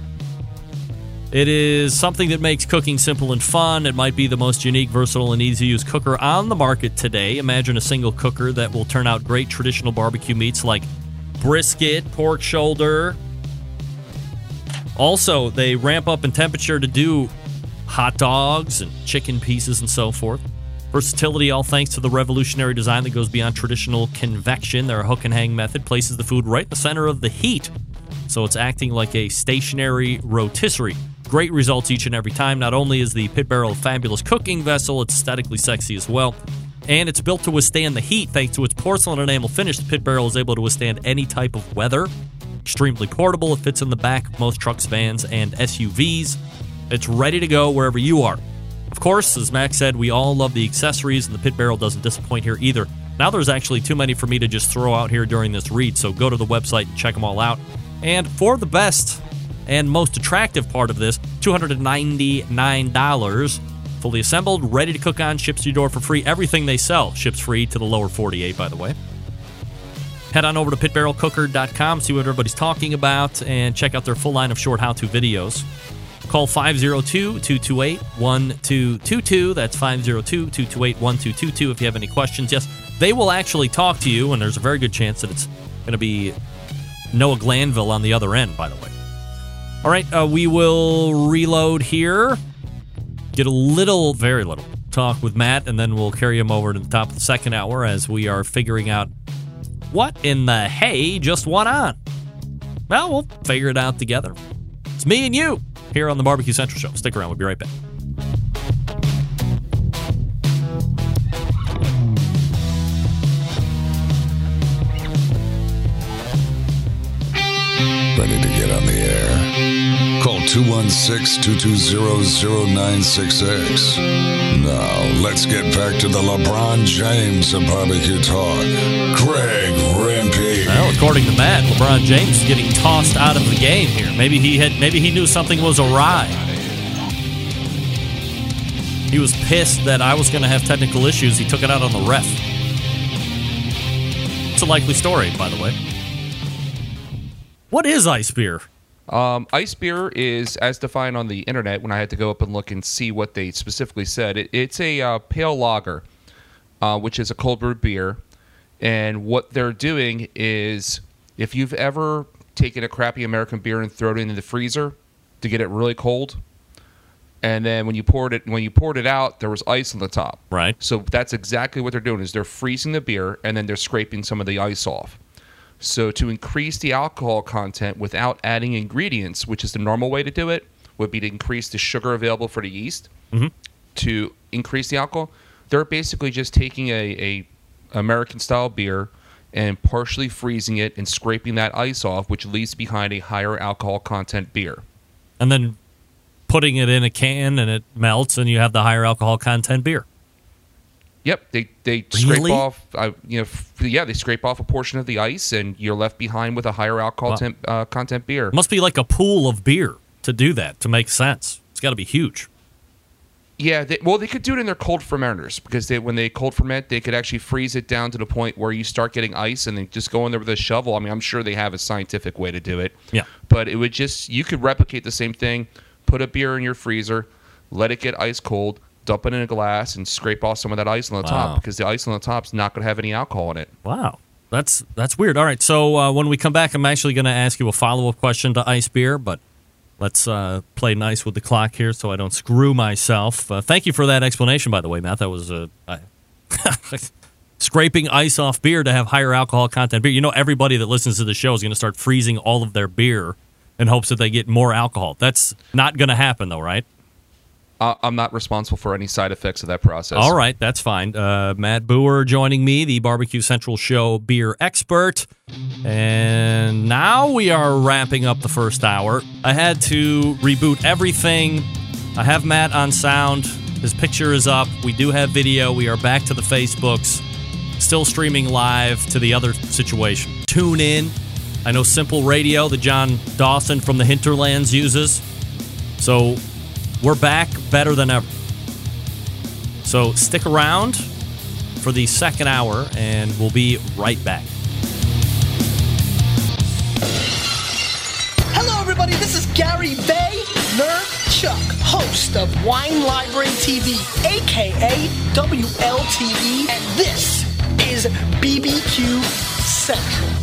It is something that makes cooking simple and fun. It might be the most unique, versatile, and easy to use cooker on the market today. Imagine a single cooker that will turn out great traditional barbecue meats like brisket, pork shoulder. Also, they ramp up in temperature to do hot dogs and chicken pieces and so forth. Versatility, all thanks to the revolutionary design that goes beyond traditional convection. Their hook and hang method places the food right in the center of the heat, so it's acting like a stationary rotisserie. Great results each and every time. Not only is the pit barrel a fabulous cooking vessel, it's aesthetically sexy as well. And it's built to withstand the heat thanks to its porcelain enamel finish. The pit barrel is able to withstand any type of weather. Extremely portable, it fits in the back of most trucks, vans, and SUVs. It's ready to go wherever you are. Of course, as Max said, we all love the accessories, and the pit barrel doesn't disappoint here either. Now there's actually too many for me to just throw out here during this read, so go to the website and check them all out. And for the best and most attractive part of this, $299. Fully assembled, ready to cook on, ships to your door for free. Everything they sell ships free to the lower 48, by the way. Head on over to pitbarrelcooker.com, see what everybody's talking about, and check out their full line of short how to videos. Call 502 228 1222. That's 502 228 1222 if you have any questions. Yes, they will actually talk to you, and there's a very good chance that it's going to be Noah Glanville on the other end, by the way. All right, uh, we will reload here, get a little, very little talk with Matt, and then we'll carry him over to the top of the second hour as we are figuring out what in the hay just went on. Well, we'll figure it out together. It's me and you here on the Barbecue Central Show. Stick around, we'll be right back. Ready to get on the air. Call 216-220-0966. Now, let's get back to the LeBron James of barbecue talk. Greg Rempe. According to Matt, LeBron James is getting tossed out of the game here. Maybe he had maybe he knew something was awry. He was pissed that I was going to have technical issues. He took it out on the ref. It's a likely story, by the way. What is ice beer? Um, ice beer is, as defined on the internet, when I had to go up and look and see what they specifically said, it, it's a uh, pale lager, uh, which is a cold brewed beer. And what they're doing is, if you've ever taken a crappy American beer and thrown it in the freezer to get it really cold, and then when you poured it, when you poured it out, there was ice on the top. Right. So that's exactly what they're doing is they're freezing the beer and then they're scraping some of the ice off. So to increase the alcohol content without adding ingredients, which is the normal way to do it, would be to increase the sugar available for the yeast. Mm-hmm. To increase the alcohol, they're basically just taking a, a American style beer and partially freezing it and scraping that ice off, which leaves behind a higher alcohol content beer. And then putting it in a can and it melts and you have the higher alcohol content beer. Yep, they they scrape off. Uh, you know, f- yeah, they scrape off a portion of the ice, and you're left behind with a higher alcohol Wow. temp, uh, content beer. Must be like a pool of beer to do that to make sense. It's got to be huge. Yeah, they, well, they could do it in their cold fermenters because they, when they cold ferment, they could actually freeze it down to the point where you start getting ice, and then just go in there with a shovel. I mean, I'm sure they have a scientific way to do it. Yeah. but it would just you could replicate the same thing. Put a beer in your freezer, let it get ice cold, dump it in a glass, and scrape off some of that ice on the Wow. top because the ice on the top's not going to have any alcohol in it. Wow. That's that's weird. All right. So uh, when we come back, I'm actually going to ask you a follow up question to ice beer, but let's uh, play nice with the clock here so I don't screw myself. Uh, thank you for that explanation, by the way, Matt. That was uh, scraping ice off beer to have higher alcohol content beer. You know, everybody that listens to the show is going to start freezing all of their beer in hopes that they get more alcohol. That's not going to happen, though, right? Uh, I'm not responsible for any side effects of that process. All right, that's fine. Uh, Matt Bougher joining me, the Barbecue Central Show beer expert. And now we are wrapping up the first hour. I had to reboot everything. I have Matt on sound. His picture is up. We do have video. We are back to the Facebooks. Still streaming live to the other situation. Tune in. I know Simple Radio, the John Dawson from the Hinterlands uses. So we're back better than ever. So stick around for the second hour, and we'll be right back. Hello, everybody. This is Gary Bay, Nerd Chuck, host of Wine Library TV, aka WLTV, and this is BBQ Central.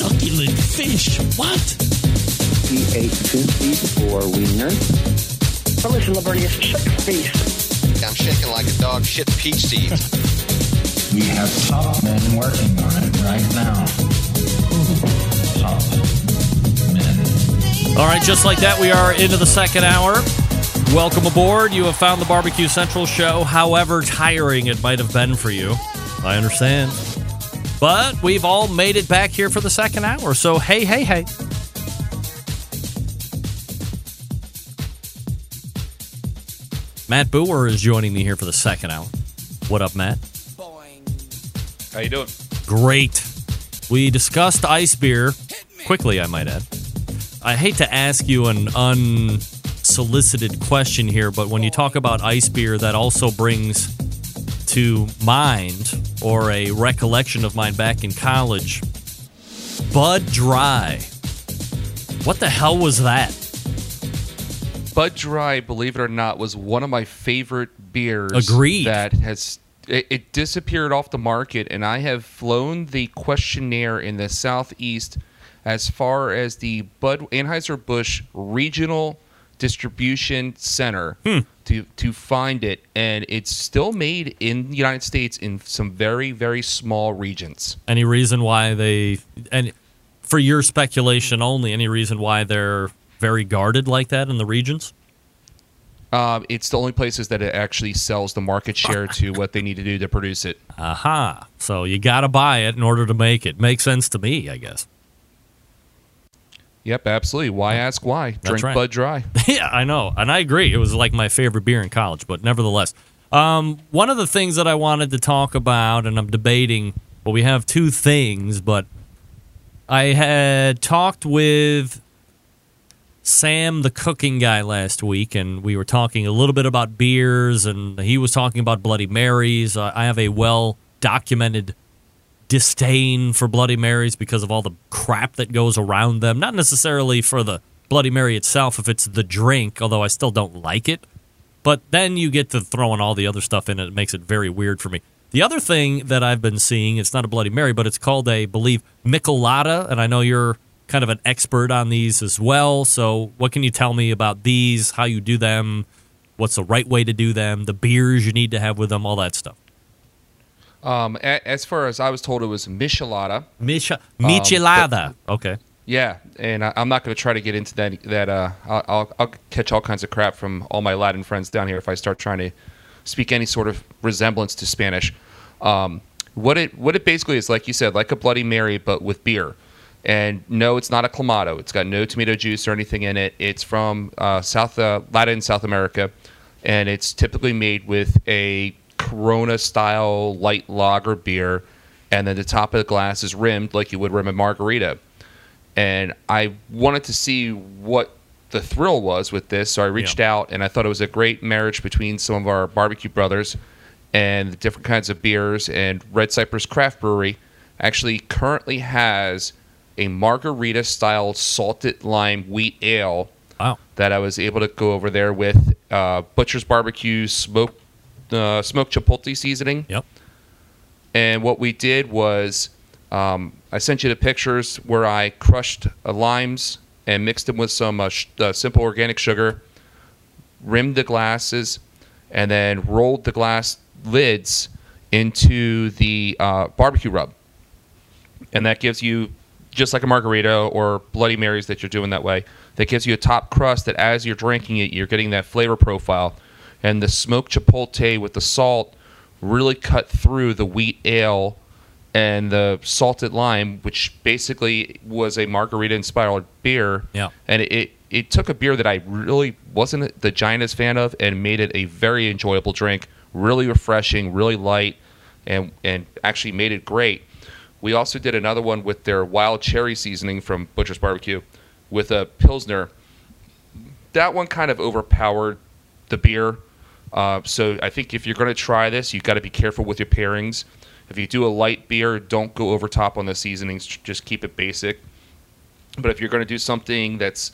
Succulent fish. What? He ate two feet or wiener. But listen, Lavernius, shut your face. I'm shaking like a dog shit peach seeds. We have top men working on it right now. Top men. All right, just like that, we are into the second hour. Welcome aboard. You have found the Barbecue Central show, however tiring it might have been for you. I understand. But we've all made it back here for the second hour. So, hey, hey, hey. Matt Bougher is joining me here for the second hour. What up, Matt? How you doing? Great. We discussed ice beer quickly, I might add. I hate to ask you an unsolicited question here, but when you talk about ice beer, that also brings to mind or a recollection of mine back in college Bud Dry. What the hell was that? Bud Dry, believe it or not, was one of my favorite beers. Agreed. That has it, it disappeared off the market, and I have flown the questionnaire in the southeast as far as the Bud Anheuser Busch Regional Distribution Center to to find it, and it's still made in the United States in some very very small regions. Any reason why they and for your speculation only, any reason why they're very guarded like that in the regions? Um, it's the only places that it actually sells the market share to what they need to do to produce it. Aha. So you got to buy it in order to make it. Makes sense to me, I guess. Yep, absolutely. Why ask why? Drink right. Bud Dry. yeah, I know. And I agree. It was like my favorite beer in college, but nevertheless. Um, one of the things that I wanted to talk about, and I'm debating, well, we have two things, but I had talked with Sam, the cooking guy, last week, and we were talking a little bit about beers, and he was talking about Bloody Marys. I have a well documented disdain for Bloody Marys because of all the crap that goes around them. Not necessarily for the Bloody Mary itself, if it's the drink, although I still don't like it. But then you get to throwing all the other stuff in it. It makes it very weird for me. The other thing that I've been seeing, it's not a Bloody Mary, but it's called a, believe, Michelada. And I know you're kind of an expert on these as well. So what can you tell me about these, how you do them, what's the right way to do them, the beers you need to have with them, all that stuff? Um, a- as far as I was told, it was Michelada. Mich- Um, Michelada. okay. Yeah, and I, I'm not going to try to get into that. That uh, I'll, I'll, I'll catch all kinds of crap from all my Latin friends down here if I start trying to speak any sort of resemblance to Spanish. Um, what it what it basically is, like you said, like a Bloody Mary, but with beer. And no, it's not a clamato. It's got no tomato juice or anything in it. It's from uh, South uh, Latin South America, and it's typically made with a Corona style light lager beer, and then the top of the glass is rimmed like you would rim a margarita and I wanted to see what the thrill was with this. So I reached out, and I thought it was a great marriage between some of our barbecue brothers and the different kinds of beers. And Red Cypress Craft Brewery actually currently has a margarita style salted lime wheat ale. Wow. That I was able to go over there with uh, Butcher's Barbecue smoke uh, smoked chipotle seasoning. Yep. And what we did was um, I sent you the pictures where I crushed uh, limes and mixed them with some uh, sh- uh, simple organic sugar, rimmed the glasses, and then rolled the glass lids into the uh, barbecue rub. And that gives you, just like a margarita or Bloody Marys that you're doing that way, that gives you a top crust that as you're drinking it, you're getting that flavor profile. And the smoked chipotle with the salt really cut through the wheat ale and the salted lime, which basically was a margarita inspired beer. Yeah. And it, it, took a beer that I really wasn't the giantest fan of and made it a very enjoyable drink, really refreshing, really light, and, and actually made it great. We also did another one with their wild cherry seasoning from Butcher's Barbecue with a Pilsner. That one kind of overpowered the beer. Uh, so I think if you're going to try this, you've got to be careful with your pairings. If you do a light beer, don't go over top on the seasonings. Just keep it basic. But if you're going to do something that's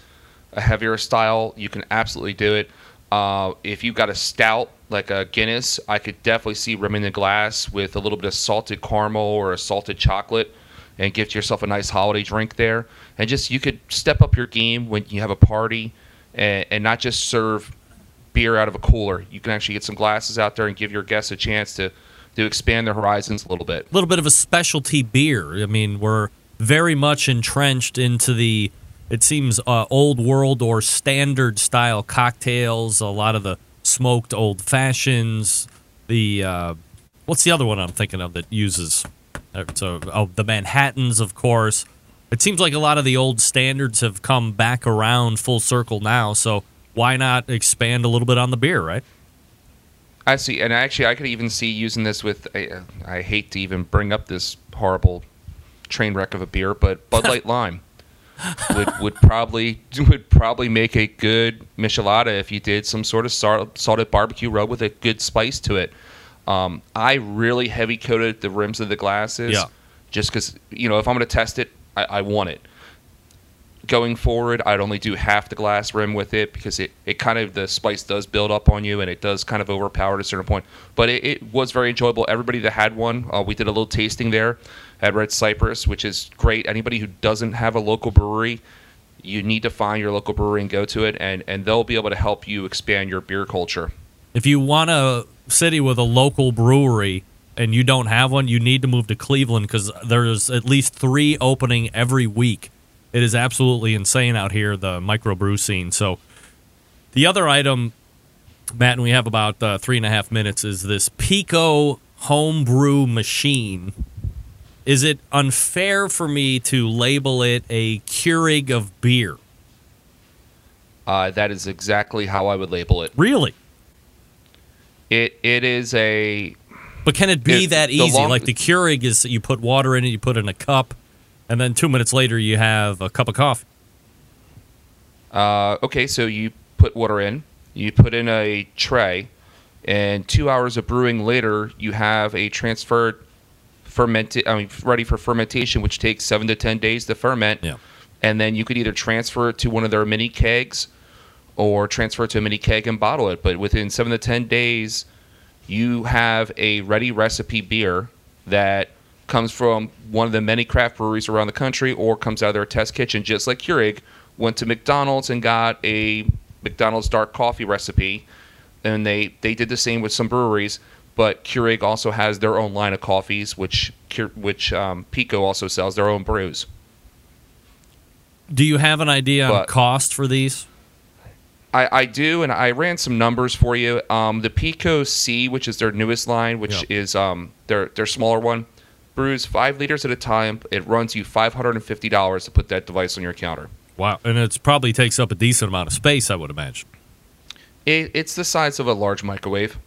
a heavier style, you can absolutely do it. Uh, if you've got a stout like a Guinness, I could definitely see rimming the glass with a little bit of salted caramel or a salted chocolate and give yourself a nice holiday drink there. And just you could step up your game when you have a party and, and not just serve beer out of a cooler. You can actually get some glasses out there and give your guests a chance to to expand their horizons a little bit. A little bit of a specialty beer. I mean, we're very much entrenched into the, it seems, uh, old world or standard style cocktails. A lot of the smoked old fashions. The uh, what's the other one I'm thinking of that uses? uh, So oh, the Manhattans, of course. It seems like a lot of the old standards have come back around full circle now. So why not expand a little bit on the beer, right? I see, and actually, I could even see using this with. I, I hate to even bring up this horrible train wreck of a beer, but Bud Light Lime would would probably would probably make a good michelada if you did some sort of salt, salted barbecue rub with a good spice to it. Um, I really heavy coated the rims of the glasses, Yeah. just because you know if I'm going to test it, I, I want it. Going forward, I'd only do half the glass rim with it because it, it kind of the spice does build up on you and it does kind of overpower at a certain point. But it, it was very enjoyable. Everybody that had one, uh, we did a little tasting there at Red Cypress, which is great. Anybody who doesn't have a local brewery, you need to find your local brewery and go to it, and, and they'll be able to help you expand your beer culture. If you want a city with a local brewery and you don't have one, you need to move to Cleveland because there's at least three opening every week It is absolutely insane out here, the microbrew scene. So the other item, Matt, and we have about uh, three and a half minutes, is this Pico homebrew machine. Is it unfair for me to label it a Keurig of beer? Uh, that is exactly how I would label it. Really? It it is a. But can it be It- that easy? long- like the Keurig is you put water in it, you put it in a cup, and then two minutes later you have a cup of coffee. Uh, okay, so you put water in, you put in a tray, and two hours of brewing later, you have a transferred fermented. I mean, ready for fermentation, which takes seven to ten days to ferment. Yeah. And then you could either transfer it to one of their mini kegs, or transfer it to a mini keg and bottle it. But within seven to ten days, you have a ready recipe beer that comes from one of the many craft breweries around the country or comes out of their test kitchen, just like Keurig went to McDonald's and got a McDonald's dark coffee recipe. And they, they did the same with some breweries, but Keurig also has their own line of coffees, which which um, Pico also sells their own brews. Do you have an idea on But- cost for these? I, I do, and I ran some numbers for you. Um, the Pico C, which is their newest line, which Yeah. is um, their their smaller one, brews five liters at a time. It runs you five hundred and fifty dollars to put that device on your counter. Wow, and it probably takes up a decent amount of space, I would imagine. It, it's the size of a large microwave.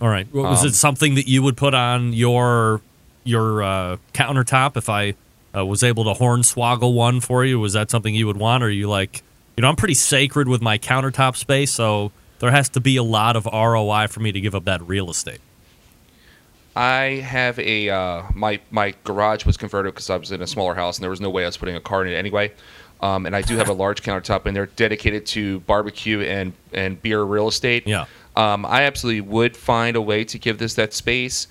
All right, Well, was Um, it something that you would put on your your uh, countertop if I uh, was able to hornswoggle one for you? Was that something you would want, or are you like, you know, I'm pretty sacred with my countertop space, so there has to be a lot of ROI for me to give up that real estate. I have a uh, my my garage was converted because I was in a smaller house and there was no way I was putting a car in it anyway. Um, and I do have a large countertop and they're dedicated to barbecue and and beer real estate. Yeah. Um, I absolutely would find a way to give this that space,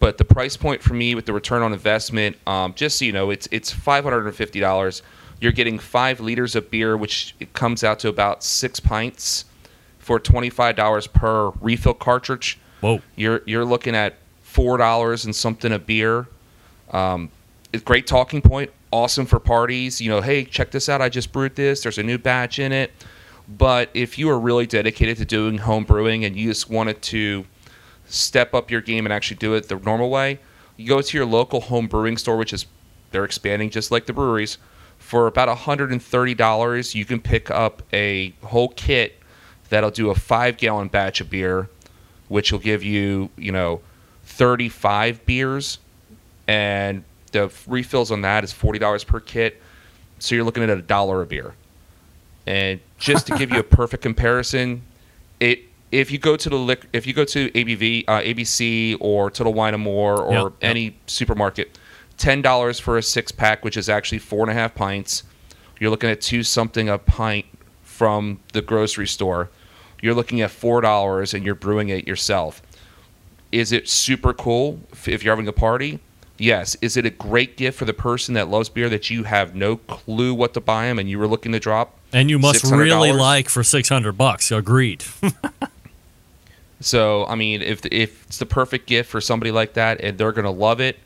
but the price point for me with the return on investment, um, just so you know, it's it's five hundred and fifty dollars. You're getting five liters of beer, which it comes out to about six pints for twenty five dollars per refill cartridge. Whoa. You're you're looking at four dollars and something a beer. Um, it's great talking point. Awesome for parties. You know, hey, check this out. I just brewed this. There's a new batch in it. But if you are really dedicated to doing home brewing and you just wanted to step up your game and actually do it the normal way, you go to your local home brewing store, which is they're expanding just like the breweries. For about $130, you can pick up a whole kit that'll do a five gallon batch of beer, which will give you, you know, 35 beers. And the refills on that is $40 per kit. So you're looking at a dollar a beer. And just to give you a perfect comparison, it if you go to the lic- if you go to ABV, uh, ABC, or Total Wine and More, or Yep, yep. any supermarket, ten dollars for a six pack, which is actually four and a half pints. You're looking at two something a pint from the grocery store. You're looking at four dollars, and you're brewing it yourself. Is it super cool if- you're having a party? Yes. Is it a great gift for the person that loves beer that you have no clue what to buy them and you were looking to drop? And you must really $600? like for six hundred bucks. Agreed. So I mean, if if it's the perfect gift for somebody like that and they're gonna love it,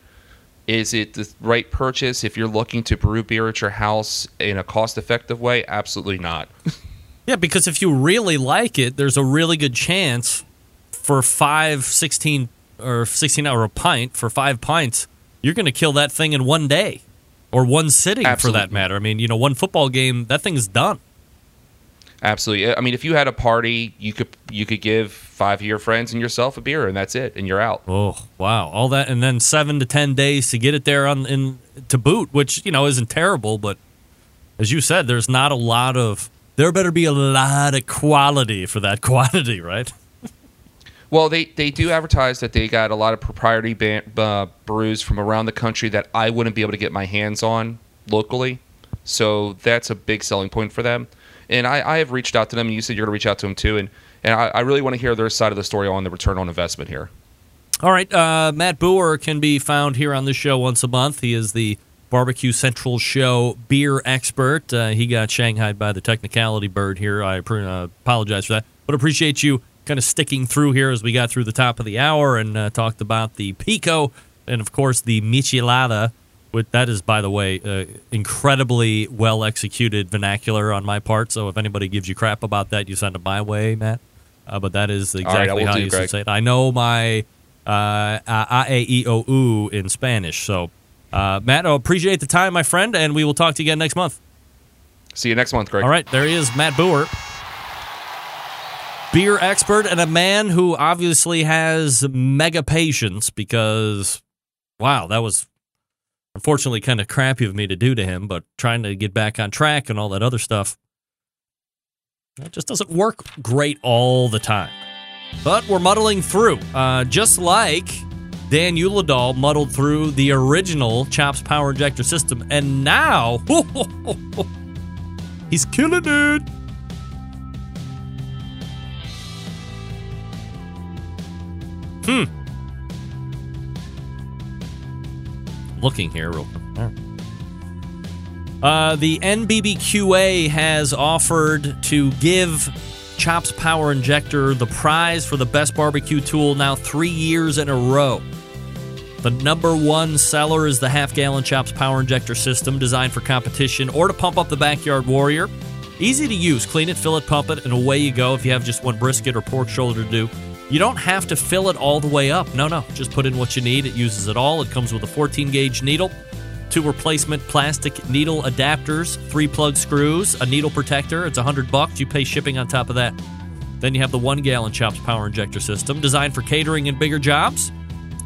is it the right purchase? If you're looking to brew beer at your house in a cost-effective way, absolutely not. Yeah, because if you really like it, there's a really good chance for five, 16 or 16 hour a pint for five pints, you're going to kill that thing in one day or one sitting for that matter. I mean, you know, one football game, that thing's done. Absolutely. I mean, if you had a party, you could you could give five of your friends and yourself a beer, and that's it, and you're out. Oh, wow. All that and then 7 to 10 days to get it there on in to boot, which, you know, isn't terrible, but as you said, there's not a lot of there better be a lot of quality for that quantity, right? Well, they, they do advertise that they got a lot of proprietary ban- uh, brews from around the country that I wouldn't be able to get my hands on locally. So that's a big selling point for them. And I, I have reached out to them, and you said you're going to reach out to them too. And, and I, I really want to hear their side of the story on the return on investment here. All right, uh, Matt Bougher can be found here on the show once a month. He is the Barbecue Central Show beer expert. Uh, he got shanghaied by the technicality bird here. I uh, apologize for that, but appreciate you kind of sticking through here as we got through the top of the hour and uh, talked about the Pico and, of course, the Michelada With, that is, by the way, uh, incredibly well executed vernacular on my part. So if anybody gives you crap about that, you send it my way, Matt. Uh, but that is right, exactly will how you should say it. I know my uh, a e o u in Spanish. So, uh, Matt, I appreciate the time, my friend, and we will talk to you again next month. See you next month, Greg. All right, there he is, Matt Bougher. Beer expert and a man who obviously has mega patience because, wow, that was unfortunately kind of crappy of me to do to him, but trying to get back on track and all that other stuff. That just doesn't work great all the time. But we're muddling through. Uh, just like Dan Uladal muddled through the original Chops Power Injector system. And now, he's killing it. Hmm. Looking here real quick. Uh, the NBBQA has offered to give Chops Power Injector the prize for the best barbecue tool now three years in a row. The number one seller is the half gallon Chops Power Injector system designed for competition or to pump up the backyard warrior. Easy to use. Clean it, fill it, pump it, and away you go if you have just one brisket or pork shoulder to do. You don't have to fill it all the way up. No, no. Just put in what you need. It uses it all. It comes with a 14 gauge needle, two replacement plastic needle adapters, three plug screws, a needle protector. It's 100 bucks. You pay shipping on top of that. Then you have the one gallon Chops Power Injector system designed for catering and bigger jobs.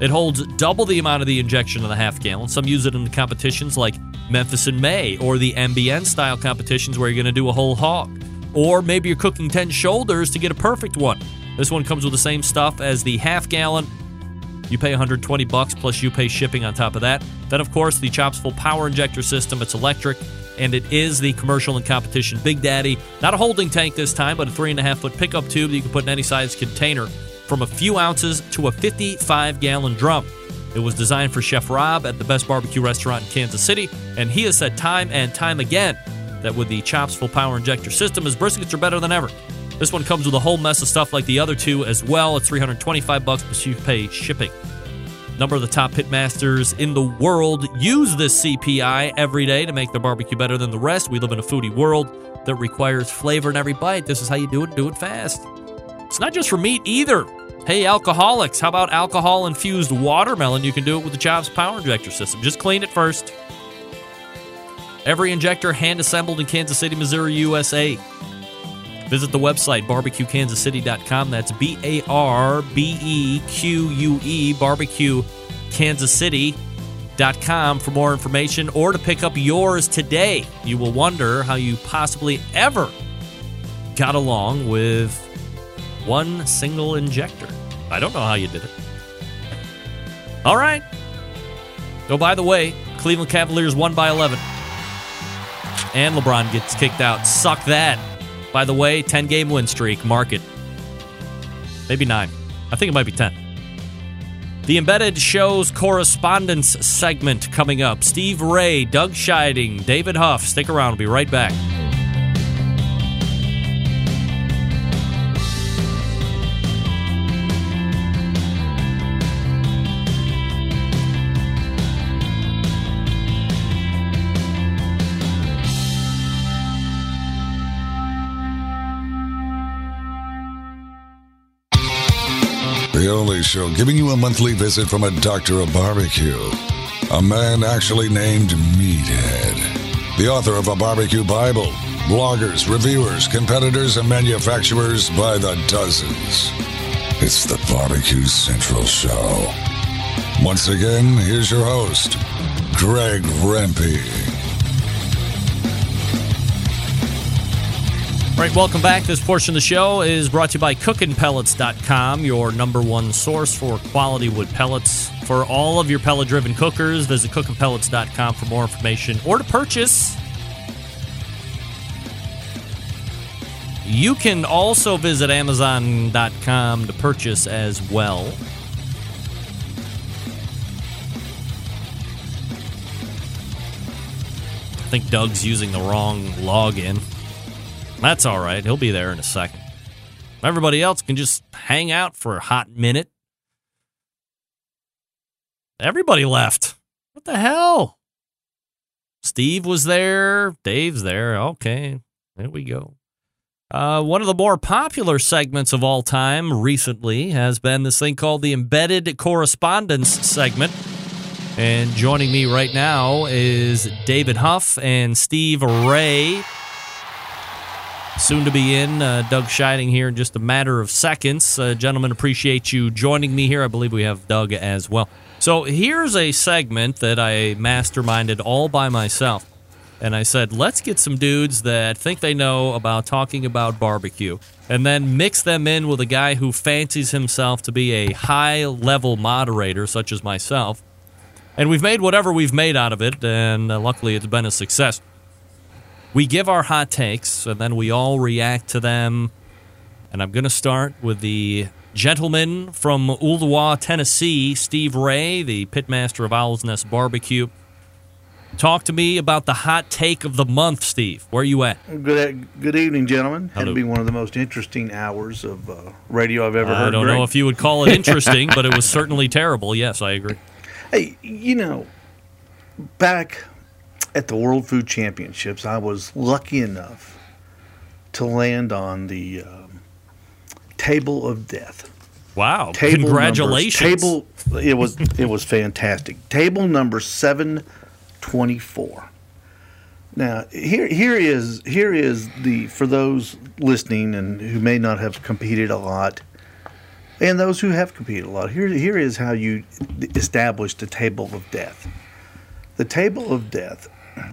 It holds double the amount of the injection of the half gallon. Some use it in the competitions like Memphis in May or the MBN style competitions where you're going to do a whole hog. Or maybe you're cooking 10 shoulders to get a perfect one. This one comes with the same stuff as the half gallon. You pay 120 bucks plus you pay shipping on top of that. Then, of course, the Chops Full Power Injector System. It's electric and it is the commercial and competition Big Daddy. Not a holding tank this time, but a three and a half foot pickup tube that you can put in any size container from a few ounces to a 55 gallon drum. It was designed for Chef Rob at the best barbecue restaurant in Kansas City, and he has said time and time again that with the Chops Full Power Injector System, his briskets are better than ever. This one comes with a whole mess of stuff like the other two as well. It's 325 bucks, but you pay shipping. Number of the top pitmasters in the world use this CPI every day to make their barbecue better than the rest. We live in a foodie world that requires flavor in every bite. This is how you do it. Do it fast. It's not just for meat either. Hey, alcoholics, how about alcohol infused watermelon? You can do it with the Chops Power Injector system. Just clean it first. Every injector hand assembled in Kansas City, Missouri, USA. Visit the website barbequekansascity.com. That's B A R B E Q U E barbecue Kansas City.com for more information or to pick up yours today. You will wonder how you possibly ever got along with one single injector. I don't know how you did it. All right. Oh, by the way, Cleveland Cavaliers won by 11. And LeBron gets kicked out. Suck that. By the way, 10 game win streak. Mark it. Maybe nine. I think it might be 10. The Embedded Show's correspondence segment coming up. Steve Ray, Doug Scheiding, David Huff. Stick around. We'll be right back. Only show giving you a monthly visit from a doctor of barbecue. A man actually named Meathead. The author of a barbecue Bible. Bloggers, reviewers, competitors, and manufacturers by the dozens. It's the Barbecue Central Show. Once again, here's your host, Greg Rempe. All right, welcome back. This portion of the show is brought to you by cookinpellets.com, your number one source for quality wood pellets. For all of your pellet driven cookers, visit cookinpellets.com for more information or to purchase. You can also visit amazon.com to purchase as well. I think Doug's using the wrong login. That's all right. He'll be there in a second. Everybody else can just hang out for a hot minute. Everybody left. What the hell? Steve was there. Dave's there. Okay, there we go. Uh, one of the more popular segments of all time recently has been this thing called the Embedded Correspondents segment. And joining me right now is David Huff and Steve Ray. Soon to be in, uh, Doug Scheiding here in just a matter of seconds. Uh, gentlemen, appreciate you joining me here. I believe we have Doug as well. So here's a segment that I masterminded all by myself. And I said, let's get some dudes that think they know about talking about barbecue and then mix them in with a guy who fancies himself to be a high level moderator, such as myself. And we've made whatever we've made out of it, and uh, luckily it's been a success. We give our hot takes, and then we all react to them. And I'm going to start with the gentleman from Ooltewah, Tennessee, Steve Ray, the pitmaster of Owl's Nest Barbecue. Talk to me about the hot take of the month, Steve. Where are you at? Good, good evening, gentlemen. Hello. It'll be one of the most interesting hours of uh, radio I've ever heard. I don't Greg. know if you would call it interesting, but it was certainly terrible. Yes, I agree. Hey, you know, back at the World Food Championships, I was lucky enough to land on the um, table of death. Wow! Table Congratulations. numbers- table. It was it was fantastic. Table number seven twenty four. Now here here is here is the for those listening and who may not have competed a lot, and those who have competed a lot. Here here is how you establish the table of death. The table of death,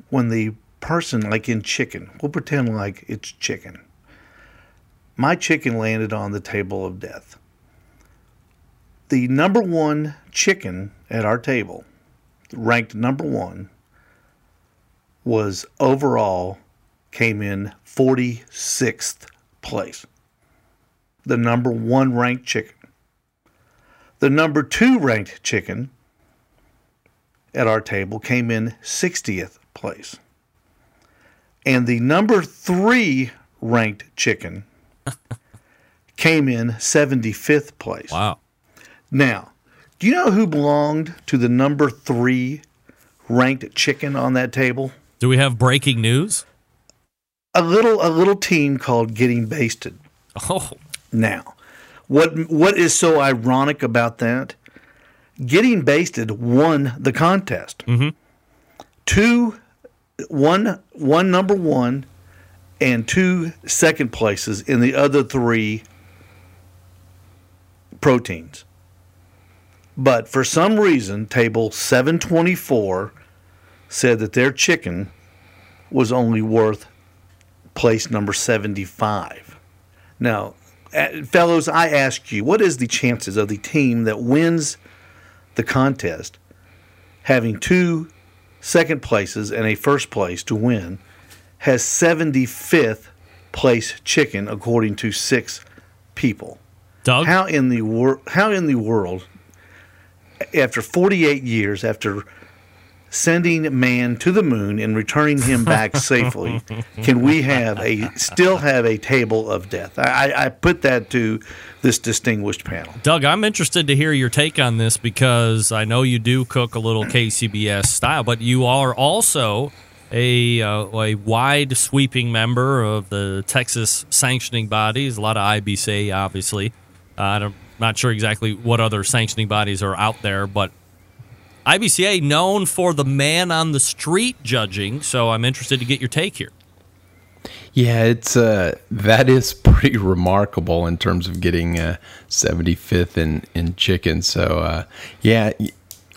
when the person like in chicken, we'll pretend like it's chicken. My chicken landed on the table of death the number one chicken at our table, ranked number one, was overall came in 46th place. The number one ranked chicken. The number two ranked chicken at our table came in 60th place. And the number three ranked chicken came in 75th place. Wow. Now, do you know who belonged to the number three ranked chicken on that table? Do we have breaking news? A little a little team called Getting Basted. Oh. Now, what what is so ironic about that? Getting Basted won the contest. Mm-hmm. Two, one one number one, and two second places in the other three proteins. But for some reason, table 724 said that their chicken was only worth place number 75. Now, fellows, I ask you, what is the chances of the team that wins the contest having two second places and a first place to win has 75th place chicken according to six people? Doug? How in the wor- how in the world after 48 years after sending man to the moon and returning him back safely can we have a still have a table of death I, I- put that to this distinguished panel Doug, I'm interested to hear your take on this because I know you do cook a little KCBS style, but you are also a, uh, a wide sweeping member of the Texas sanctioning bodies, a lot of IBC, obviously. Uh, I'm not sure exactly what other sanctioning bodies are out there, but IBCA known for the man on the street judging, so I'm interested to get your take here. Yeah, it's uh that is pretty remarkable in terms of getting uh 75th in in chicken. So uh yeah,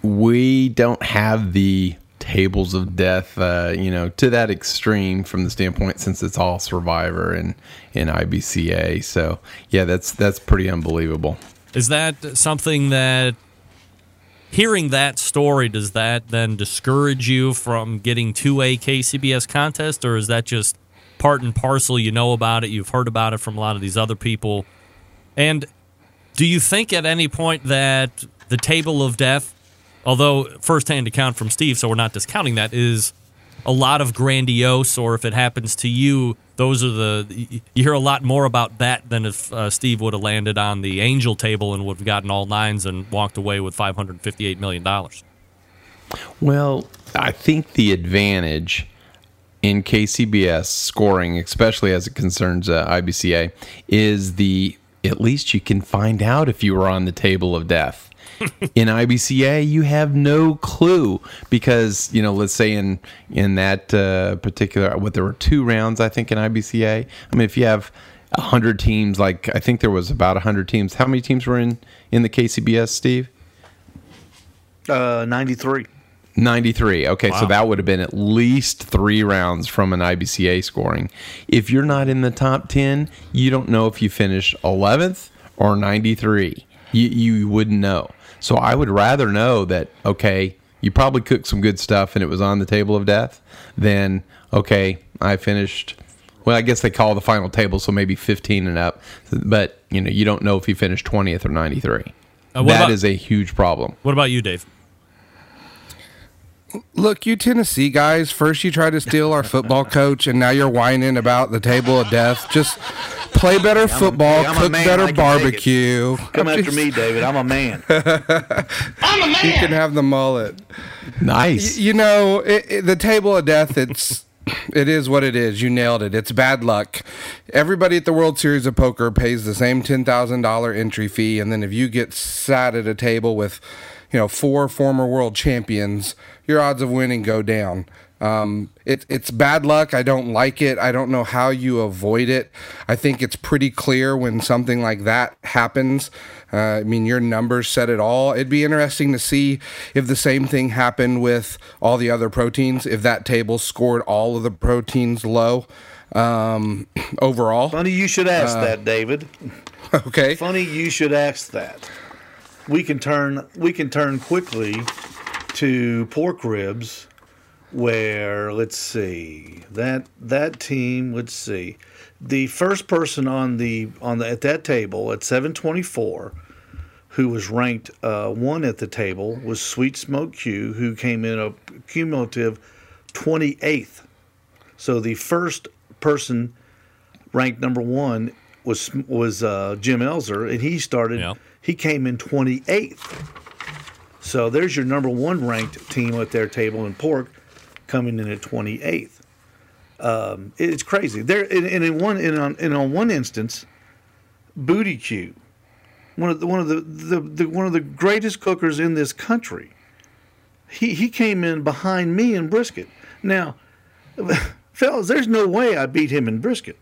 we don't have the tables of death uh you know to that extreme from the standpoint since it's all survivor and in IBCA. So yeah, that's that's pretty unbelievable. Is that something that hearing that story does that then discourage you from getting to a KCBS contest or is that just part and parcel? You know about it you've heard about it from a lot of these other people. And do you think at any point that the table of death although firsthand account from Steve so we're not discounting that is a lot of grandiose or if it happens to you those are the you hear a lot more about that than if uh, Steve would have landed on the angel table and would have gotten all nines and walked away with 558 million dollars. Well, I think the advantage in KCBS scoring, especially as it concerns uh, IBCA, is the at least you can find out if you were on the table of death. in IBCA, you have no clue because you know, let's say in in that uh, particular, what there were two rounds, I think in IBCA. I mean, if you have hundred teams, like I think there was about hundred teams. How many teams were in in the KCBS, Steve? Uh, 93. 93. Okay, so that would have been at least three rounds from an IBCA scoring. If you're not in the top 10, you don't know if you finish 11th or 93. You, you wouldn't know. So I would rather know that, okay, you probably cooked some good stuff and it was on the table of death than, okay, I finished. Well, I guess they call the final table, so maybe 15 and up. But, you know, you don't know if you finished 20th or 93. Uh, That is about- a huge problem. What about you, Dave? Look, you Tennessee guys, first you try to steal our football coach, and now you're whining about the table of death. Just play better football, I'm a cook man, better can take it. barbecue. Come after me, David. I'm a man. I'm a man. You can have the mullet. Nice. Y- you know, it, it- the table of death. It's it is what it is. You nailed it. It's bad luck. Everybody at the World Series of Poker pays the same ten thousand dollar entry fee, and then if you get sat at a table with, you know, four former world champions, your odds of winning go down. Um, it, it's bad luck. I don't like it. I don't know how you avoid it. I think it's pretty clear when something like that happens. Uh, I mean, your numbers said it all. It'd be interesting to see if the same thing happened with all the other proteins, if that table scored all of the proteins low um, overall. Funny you should ask Uh, that, David. Okay. Funny you should ask that. We can turn we can turn quickly to pork ribs where let's see. That that team, let's see. The first person on the on the at that table at 724 who was ranked uh, one at the table was Sweet Smoke Q, who came in a cumulative 28th. So the first person ranked number one was was uh, Jim Elzer, and he started. He came in 28th. So there's your number one ranked team at their table in pork, coming in at 28th. Um, it's crazy. There, and, and in one, in on, in on one instance, Booty Q, one of the one of the, the, the one of the greatest cookers in this country. He he came in behind me in brisket. Now, fellas, there's no way I beat him in brisket.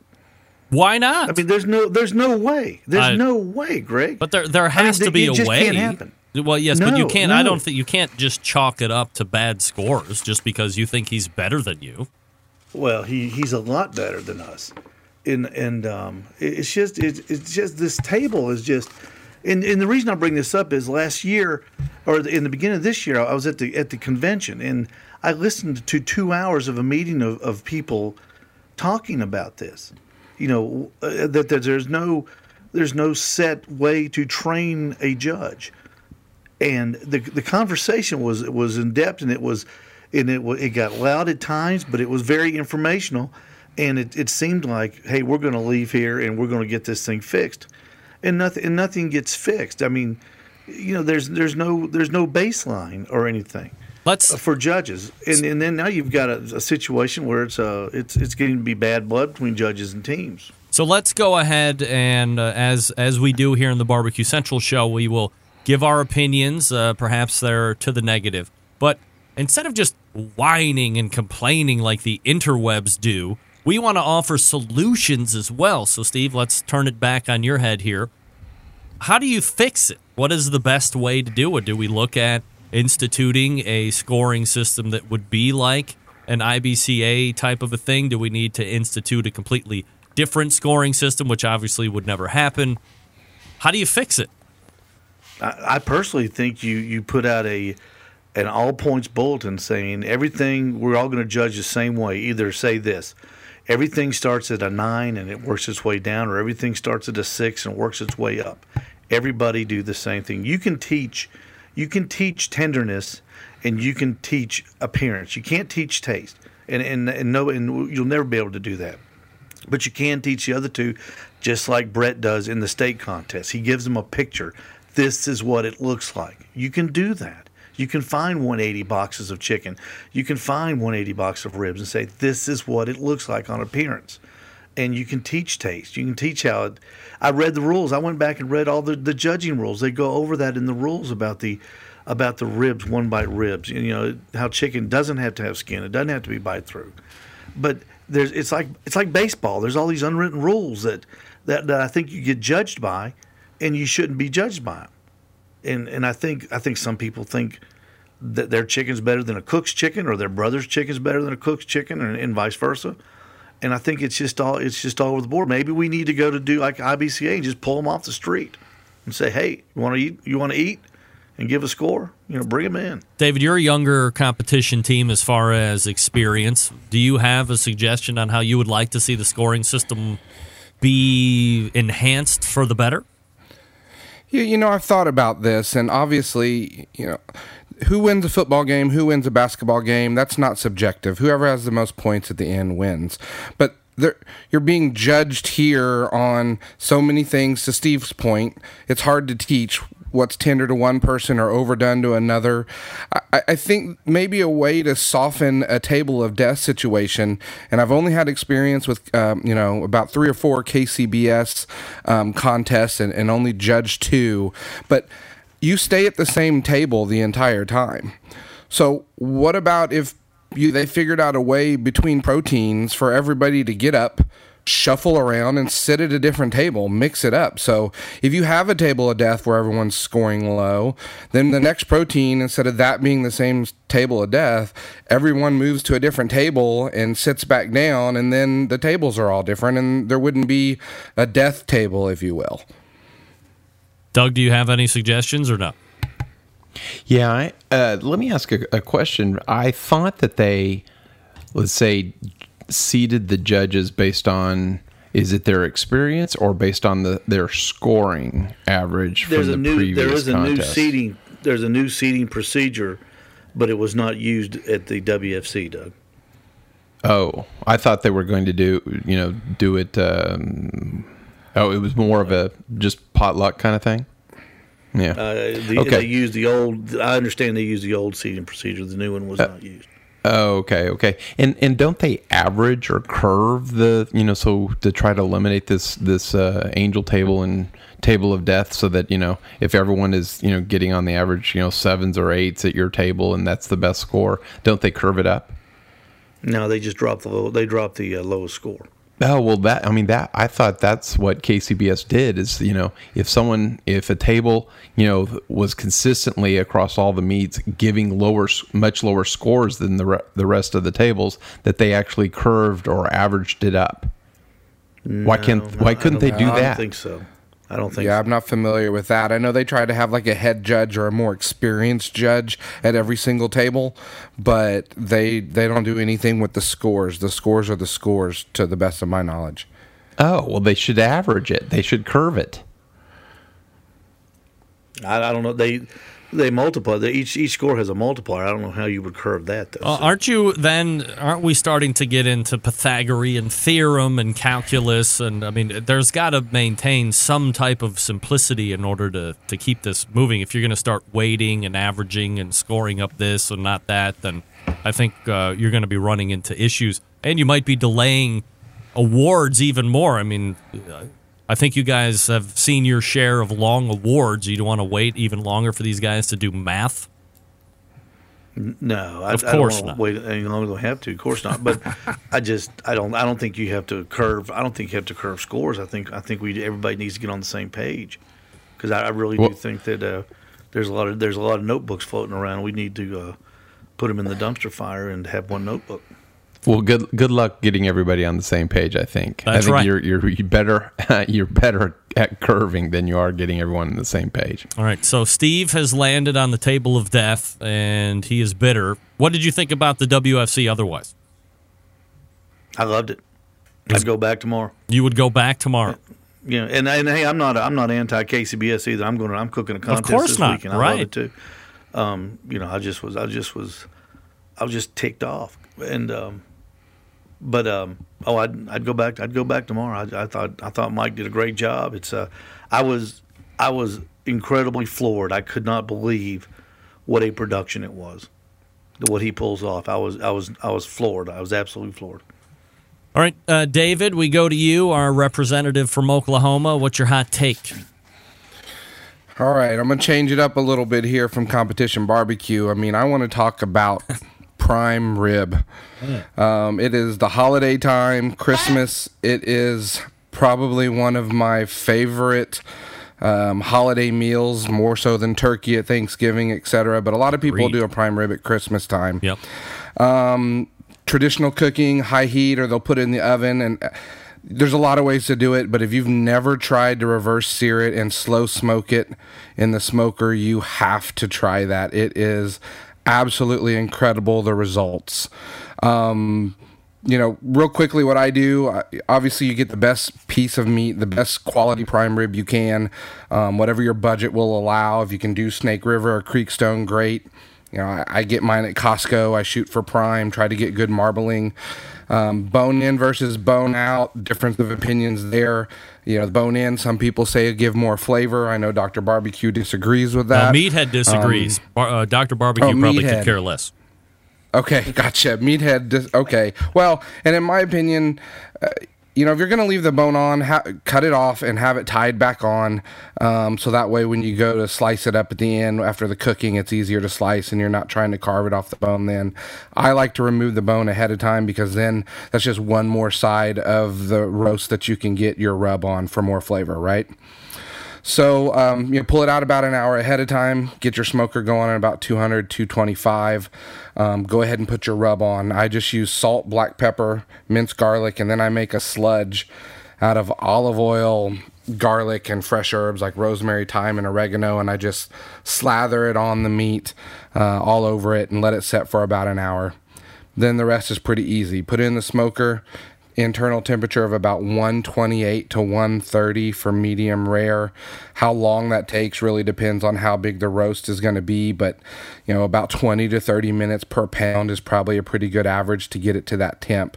Why not? I mean, there's no there's no way. There's I- no way, Greg. But there there I mean, has to be it a way. Can't happen. Well, yes, but you can't. I don't think you can't just chalk it up to bad scores just because you think he's better than you. Well, he he's a lot better than us, and and um, it's just it's, it's just this table is just, and and the reason I bring this up is last year, or in the beginning of this year, I was at the at the convention and I listened to two hours of a meeting of, of people talking about this. You know uh, that, that there's no there's no set way to train a judge and the the conversation was was in depth and it was and it it got loud at times but it was very informational. And it, it seemed like hey we're going to leave here and we're going to get this thing fixed. And nothing and nothing gets fixed. I mean you know there's there's no there's no baseline or anything Let's for judges. And and then now you've got a, a situation where it's uh it's it's getting to be bad blood between judges and teams. So let's go ahead and uh, as as we do here in the Barbecue Central show, we will give our opinions. Uh, perhaps they're to the negative, but instead of just whining and complaining like the interwebs do, we want to offer solutions as well. So, Steve, let's turn it back on your head here. How do you fix it? What is the best way to do it? Do we look at instituting a scoring system that would be like an IBCA type of a thing? Do we need to institute a completely different scoring system, which obviously would never happen? How do you fix it? I, I personally think you you put out a an all points bulletin saying everything we're all going to judge the same way. Either say this, everything starts at a nine and it works its way down, or everything starts at a six and works its way up. Everybody do the same thing. You can teach, you can teach tenderness, and you can teach appearance. You can't teach taste, and and and no, and you'll never be able to do that. But you can teach the other two, just like Brett does in the state contest. He gives them a picture. This is what it looks like. You can do that. You can find 180 boxes of chicken. You can find 180 boxes of ribs and say this is what it looks like on appearance. And you can teach taste. You can teach how it. I read the rules. I went back and read all the, the judging rules. They go over that in the rules about the about the ribs, one bite ribs. You know how chicken doesn't have to have skin. It doesn't have to be bite through. But there's it's like it's like baseball. There's all these unwritten rules that that, that I think you get judged by, and you shouldn't be judged by them. And and I think I think some people think that their chicken's better than a cook's chicken, or their brother's chicken's better than a cook's chicken, and, and vice versa. And I think it's just all it's just all over the board. Maybe we need to go to do like IBCA and just pull them off the street and say, "Hey, you want to eat? You want to eat?" and give a score, you know, bring them in. David, you're a younger competition team as far as experience. Do you have a suggestion on how you would like to see the scoring system be enhanced for the better? Yeah, you know, I've thought about this, and obviously, you know, who wins a football game, who wins a basketball game, that's not subjective. Whoever has the most points at the end wins. But there, you're being judged here on so many things. To Steve's point, it's hard to teach what's tender to one person or overdone to another. I, I, think maybe a way to soften a table of death situation, and I've only had experience with, um, you know, about three or four KCBS um, contests and, and only judged two, but you stay at the same table the entire time. So, what about if you, they figured out a way between proteins for everybody to get up? Shuffle around and sit at a different table, mix it up. So if you have a table of death where everyone's scoring low, then the next protein, instead of that being the same table of death, everyone moves to a different table and sits back down, and then the tables are all different, and there wouldn't be a death table, if you will. Doug, do you have any suggestions or no? Yeah, I, uh, let me ask a, a question. I thought that they, let's say, seated the judges based on is it their experience or based on the their scoring average there's from a the new previous there is a contest? new seating there's a new seating procedure but it was not used at the WFC Doug Oh, I thought they were going to do you know do it. Um, oh, it was more of a just potluck kind of thing. Yeah. uh, the, okay. they used the old I understand they used the old seating procedure the new one was Uh, not used Oh, okay, okay. And and don't they average or curve the you know so to try to eliminate this this uh, angel table and table of death so that you know if everyone is you know getting on the average you know sevens or eights at your table and that's the best score, don't they curve it up? no they just drop the low, they drop the uh, lowest score Oh well, that I mean that I thought that's what KCBS did is you know if someone if a table you know was consistently across all the meats giving lower much lower scores than the re- the rest of the tables that they actually curved or averaged it up. why can't why couldn't they do that? I don't think so I don't think Yeah, I'm not familiar with that. I know they try to have like a head judge or a more experienced judge at every single table, but they they don't do anything with the scores. The scores are the scores, to the best of my knowledge. Oh well, they should average it. They should curve it. I, I don't know they they multiply they, each each score has a multiplier I don't know how you would curve that though Uh, aren't you then? Aren't we starting to get into Pythagorean theorem and calculus? And I mean, there's got to maintain some type of simplicity in order to to keep this moving. If you're going to start weighting and averaging and scoring up this and not that, then I think uh, you're going to be running into issues, and you might be delaying awards even more. I mean. I think you guys have seen your share of long awards. You don't want to wait even longer for these guys to do math. No, I, Of I don't course wanna not. Wait any longer than we have to. Of course not. But I just I don't I don't think you have to curve. I don't think you have to curve scores. I think I think we everybody needs to get on the same page because I, I really Well- do think that uh, there's a lot of there's a lot of notebooks floating around. We need to uh, put them in the dumpster fire and have one notebook. Well, good good luck getting everybody on the same page. I think. I That's think right. you're you're you better you're better at curving than you are getting everyone on the same page. All right, so Steve has landed on the table of death, and he is bitter. What did you think about the WFC otherwise? I loved it. I'd go back tomorrow. You would go back tomorrow. You know, and and hey, I'm not I'm not anti KCBS either. I'm going to I'm cooking a contest of course this not, weekend. I right. love it too. Um, you know, I just was I just was I was just ticked off, and um, but um, oh, I'd I'd go back I'd go back tomorrow. I, I thought I thought Mike did a great job. It's uh, I was I was incredibly floored. I could not believe what a production it was. What he pulls off, I was I was I was floored. I was absolutely floored. All right, uh, David, we go to you, our representative from Oklahoma. What's your hot take? All right, I'm going to change it up a little bit here from competition barbecue. I mean, I want to talk about prime rib. Um, it is the holiday time, Christmas. It is probably one of my favorite um, holiday meals, more so than turkey at Thanksgiving, etc. But a lot of people do a prime rib at Christmas time. Yep. Um, traditional cooking, high heat, or they'll put it in the oven. And uh, there's a lot of ways to do it, but if you've never tried to reverse sear it and slow smoke it in the smoker, you have to try that. It is absolutely incredible, the results. Um, you know, real quickly, what I do, obviously, you get the best piece of meat, the best quality prime rib you can, um, whatever your budget will allow. If you can do Snake River or Creekstone, great. You know, I, I get mine at Costco. I shoot for prime, try to get good marbling. Um, bone in versus bone out, difference of opinions there. You know, the bone in, some people say it give more flavor. I know Dr. Barbecue disagrees with that. Uh, Meathead disagrees. Um, Bar- uh, Dr. Barbecue oh, probably could care less. Okay, gotcha. Meathead. Dis- okay. Well, and in my opinion, uh, you know, if you're going to leave the bone on, ha- cut it off and have it tied back on, um, so that way when you go to slice it up at the end after the cooking, it's easier to slice and you're not trying to carve it off the bone. Then I like to remove the bone ahead of time because then that's just one more side of the roast that you can get your rub on for more flavor, right? So um, you pull it out about an hour ahead of time. Get your smoker going at about 200, 225. Um, go ahead and put your rub on. I just use salt, black pepper, minced garlic, and then I make a sludge out of olive oil, garlic, and fresh herbs like rosemary, thyme, and oregano. And I just slather it on the meat uh, all over it and let it set for about an hour. Then the rest is pretty easy. Put it in the smoker internal temperature of about 128 to 130 for medium rare. How long that takes really depends on how big the roast is going to be, but you know, about 20 to 30 minutes per pound is probably a pretty good average to get it to that temp.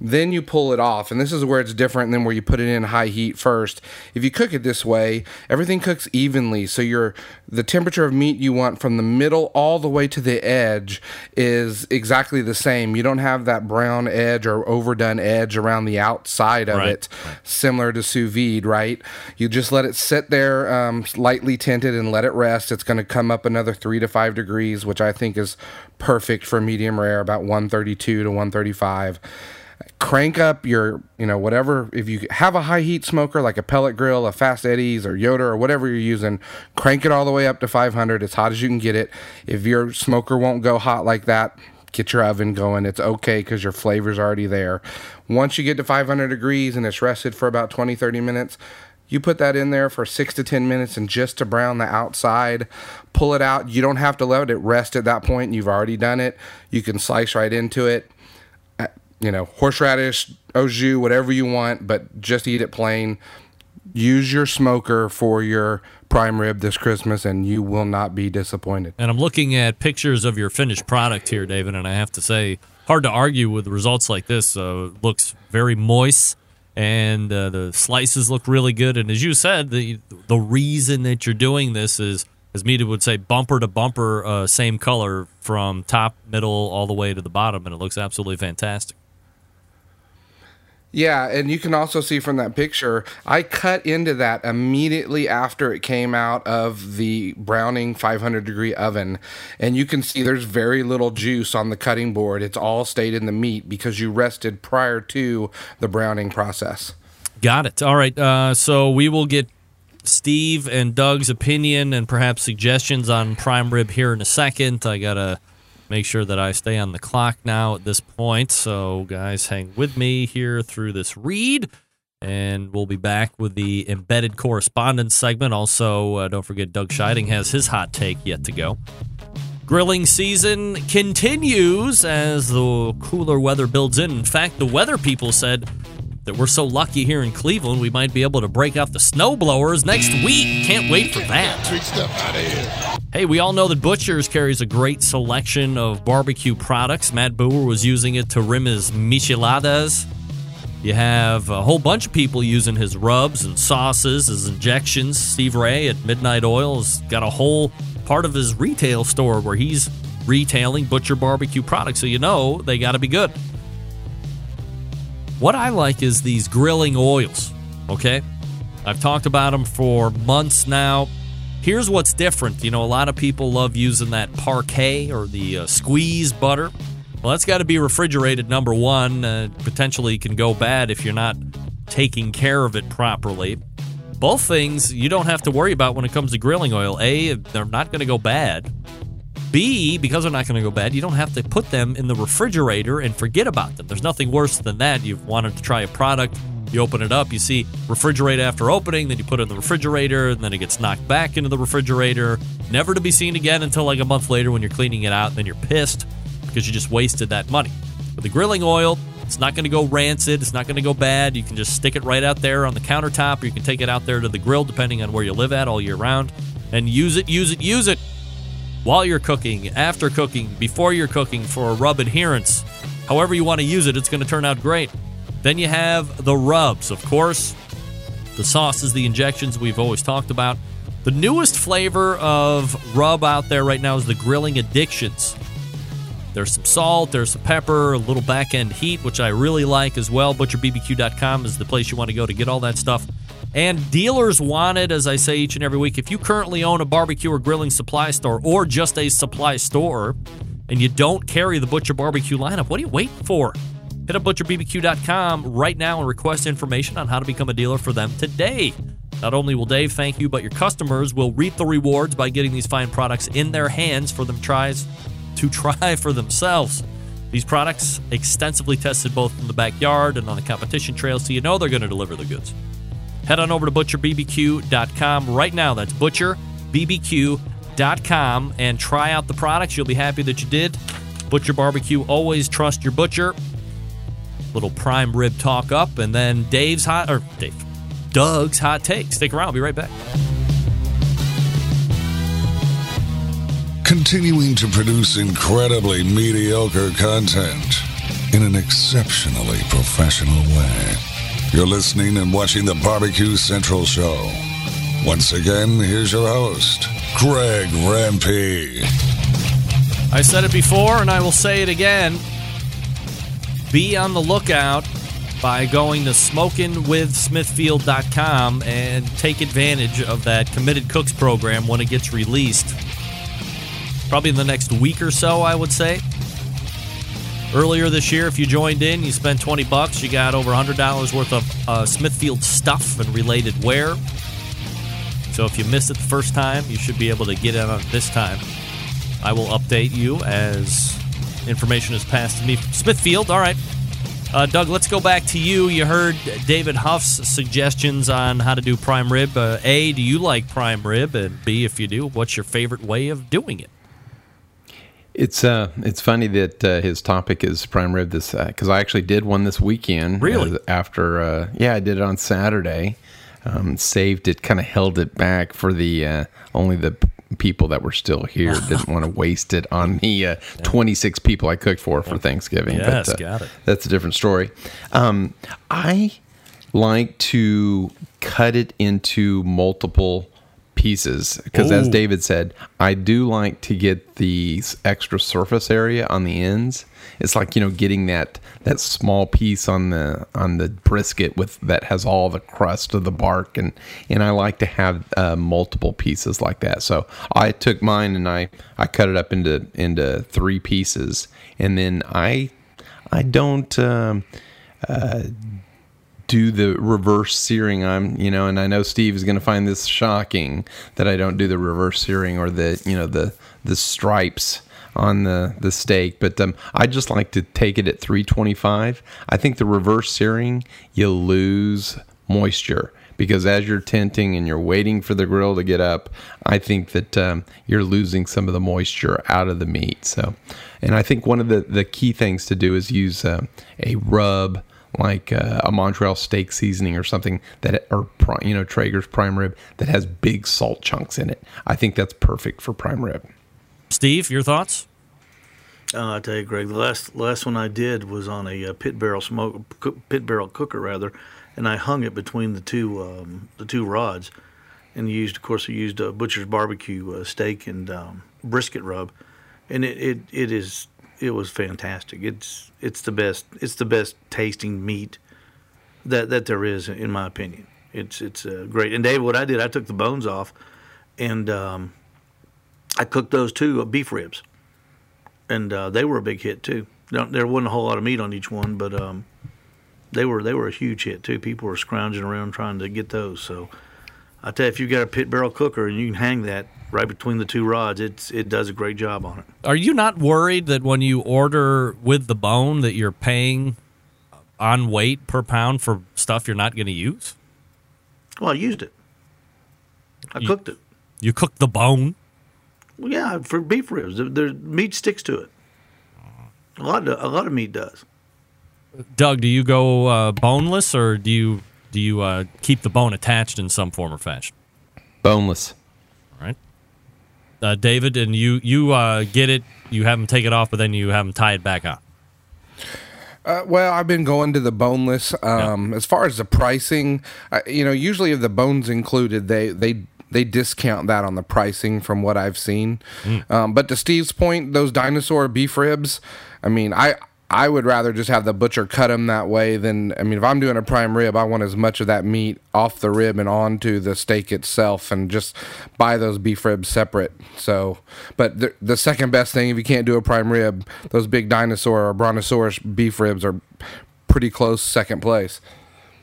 Then you pull it off, and this is where it's different than where you put it in high heat first. If you cook it this way, everything cooks evenly, so your the temperature of meat you want from the middle all the way to the edge is exactly the same. You don't have that brown edge or overdone edge around the outside of Right, it, similar to sous vide, right? You just let it sit there, um, lightly tinted, and let it rest. It's going to come up another three to five degrees, which I think is perfect for medium rare, about 132 to 135 crank up your you know whatever if you have a high heat smoker like a pellet grill a Fast Eddy's or yoder or whatever you're using crank it all the way up to 500 as hot as you can get it if your smoker won't go hot like that get your oven going it's okay because your flavor's already there once you get to 500 degrees and it's rested for about 20 30 minutes you put that in there for six to 10 minutes and just to brown the outside, pull it out. You don't have to let it rest at that point. You've already done it. You can slice right into it you know, horseradish, au jus, whatever you want, but just eat it plain. Use your smoker for your prime rib this Christmas, and you will not be disappointed. And I'm looking at pictures of your finished product here, David, and I have to say, hard to argue with results like this. Uh, looks very moist, and uh, the slices look really good. And as you said, the the reason that you're doing this is, as Meathead would say, bumper to bumper, uh, same color from top, middle, all the way to the bottom, and it looks absolutely fantastic. Yeah, and you can also see from that picture, I cut into that immediately after it came out of the browning 500 degree oven. And you can see there's very little juice on the cutting board. It's all stayed in the meat because you rested prior to the browning process. Got it. All right. Uh, so we will get Steve and Doug's opinion and perhaps suggestions on prime rib here in a second. I got to make sure that I stay on the clock now at this point. So, guys, hang with me here through this read. And we'll be back with the embedded correspondents segment. Also, uh, don't forget Doug Scheiding has his hot take yet to go. Grilling season continues as the cooler weather builds in. In fact, the weather people said that we're so lucky here in Cleveland, we might be able to break out the snow blowers next week. Can't wait for that. Hey, we all know that Butcher's carries a great selection of barbecue products. Matt Bougher was using it to rim his micheladas. You have a whole bunch of people using his rubs and sauces, his injections. Steve Ray at Midnight Oil has got a whole part of his retail store where he's retailing butcher barbecue products. So you know they got to be good. What I like is these grilling oils. Okay. I've talked about them for months now. Here's what's different. You know, a lot of people love using that Parkay or the uh, squeeze butter. Well, that's got to be refrigerated, number one. Uh, potentially can go bad if you're not taking care of it properly. Both things you don't have to worry about when it comes to grilling oil. A, they're not going to go bad. B, because they're not going to go bad, you don't have to put them in the refrigerator and forget about them. There's nothing worse than that. You've wanted to try a product, you open it up, you see refrigerate after opening, then you put it in the refrigerator, and then it gets knocked back into the refrigerator, never to be seen again until like a month later when you're cleaning it out, and then you're pissed because you just wasted that money. With the grilling oil, it's not going to go rancid. It's not going to go bad. You can just stick it right out there on the countertop, or you can take it out there to the grill, depending on where you live at all year round, and use it, use it, use it while you're cooking, after cooking, before you're cooking for a rub adherence. However, you want to use it, it's going to turn out great. Then you have the rubs, of course. The sauces, the injections we've always talked about. The newest flavor of rub out there right now is the grilling addictions. There's some salt, there's some pepper, a little back end heat, which I really like as well. ButcherBBQ.com is the place you want to go to get all that stuff. And dealers want it, as I say each and every week. If you currently own a barbecue or grilling supply store or just a supply store and you don't carry the Butcher Barbecue lineup, what are you waiting for? Hit up butcherbbq.com right now and request information on how to become a dealer for them today. Not only will Dave thank you, but your customers will reap the rewards by getting these fine products in their hands for them tries to try for themselves. These products extensively tested both in the backyard and on the competition trail, so you know they're going to deliver the goods. Head on over to butcherbbq.com right now. That's butcherbbq.com and try out the products. You'll be happy that you did. Butcher Barbecue, always trust your butcher. Little prime rib talk up, and then Dave's hot, or Dave, Doug's hot take. Stick around. I'll be right back. Continuing to produce incredibly mediocre content in an exceptionally professional way. You're listening and watching the Barbecue Central Show. Once again, here's your host, Greg Rempe. I said it before and I will say it again. Be on the lookout by going to smokingwithsmithfield.com and take advantage of that Committed Cooks program when it gets released. Probably in the next week or so, I would say. Earlier this year, if you joined in, you spent 20 bucks, you got over $100 worth of uh, Smithfield stuff and related wear. So if you missed it the first time, you should be able to get in on it this time. I will update you as information is passed to me. Smithfield, all right. Uh, Doug, let's go back to you. You heard David Huff's suggestions on how to do prime rib. Uh, a, do you like prime rib? And B, if you do, what's your favorite way of doing it? It's uh, it's funny that uh, his topic is prime rib this because I actually did one this weekend. Really? uh, after uh, yeah, I did it on Saturday. Um, saved it, kind of held it back for the uh, only the people that were still here. Didn't want to waste it on the uh, 26 people I cooked for for Thanksgiving. Yes, but, uh, got it. That's a different story. Um, I like to cut it into multiple pieces because as David said, I do like to get the extra surface area on the ends. It's like, you know, getting that that small piece on the on the brisket with that has all the crust of the bark and and I like to have uh, multiple pieces like that. So I took mine and I I cut it up into into three pieces and then I I don't um, uh, do the reverse searing. I'm, you know, and I know Steve is going to find this shocking that I don't do the reverse searing or the, you know, the the stripes on the the steak. But um, I just like to take it at 325. I think the reverse searing you lose moisture because as you're tenting and you're waiting for the grill to get up, I think that um, you're losing some of the moisture out of the meat. So, and I think one of the the key things to do is use uh, a rub like uh, a Montreal steak seasoning or something that, or you know Traeger's prime rib that has big salt chunks in it. I think that's perfect for prime rib. Steve, your thoughts? Uh, I tell you, Greg, the last last one I did was on a uh, pit barrel smoke, cook, pit barrel cooker rather, and I hung it between the two um, the two rods, and used, of course, I used a butcher's barbecue uh, steak and um, brisket rub, and it, it it is it was fantastic. It's it's the best it's the best tasting meat that that there is, in my opinion. It's it's uh, great. And Dave, what I did, I took the bones off, and um, I cooked those two uh, beef ribs, and uh, they were a big hit too. There wasn't a whole lot of meat on each one, but um, they were they were a huge hit too. People were scrounging around trying to get those. So I tell you, if you've got a pit barrel cooker and you can hang that right between the two rods, it's it does a great job on it. Are you not worried that when you order with the bone that you're paying on weight per pound for stuff you're not going to use? Well, I used it. I You- cooked it. You cooked the bone. Well, yeah, for beef ribs, the, the meat sticks to it. A lot of a lot of meat does. Doug, do you go uh, boneless or do you do you uh, keep the bone attached in some form or fashion? Boneless. All right. Uh, David, and you you uh, get it. You have them take it off, but then you have them tie it back on. Uh, well, I've been going to the boneless. Um, As far as the pricing, uh, you know, usually if the bones included, they they they discount that on the pricing from what I've seen. Um, but to Steve's point, those dinosaur beef ribs, I mean, I I would rather just have the butcher cut them that way than I mean, if I'm doing a prime rib, I want as much of that meat off the rib and onto the steak itself, and just buy those beef ribs separate. So, but the, the second best thing if you can't do a prime rib, those big dinosaur or brontosaurus beef ribs are pretty close second place.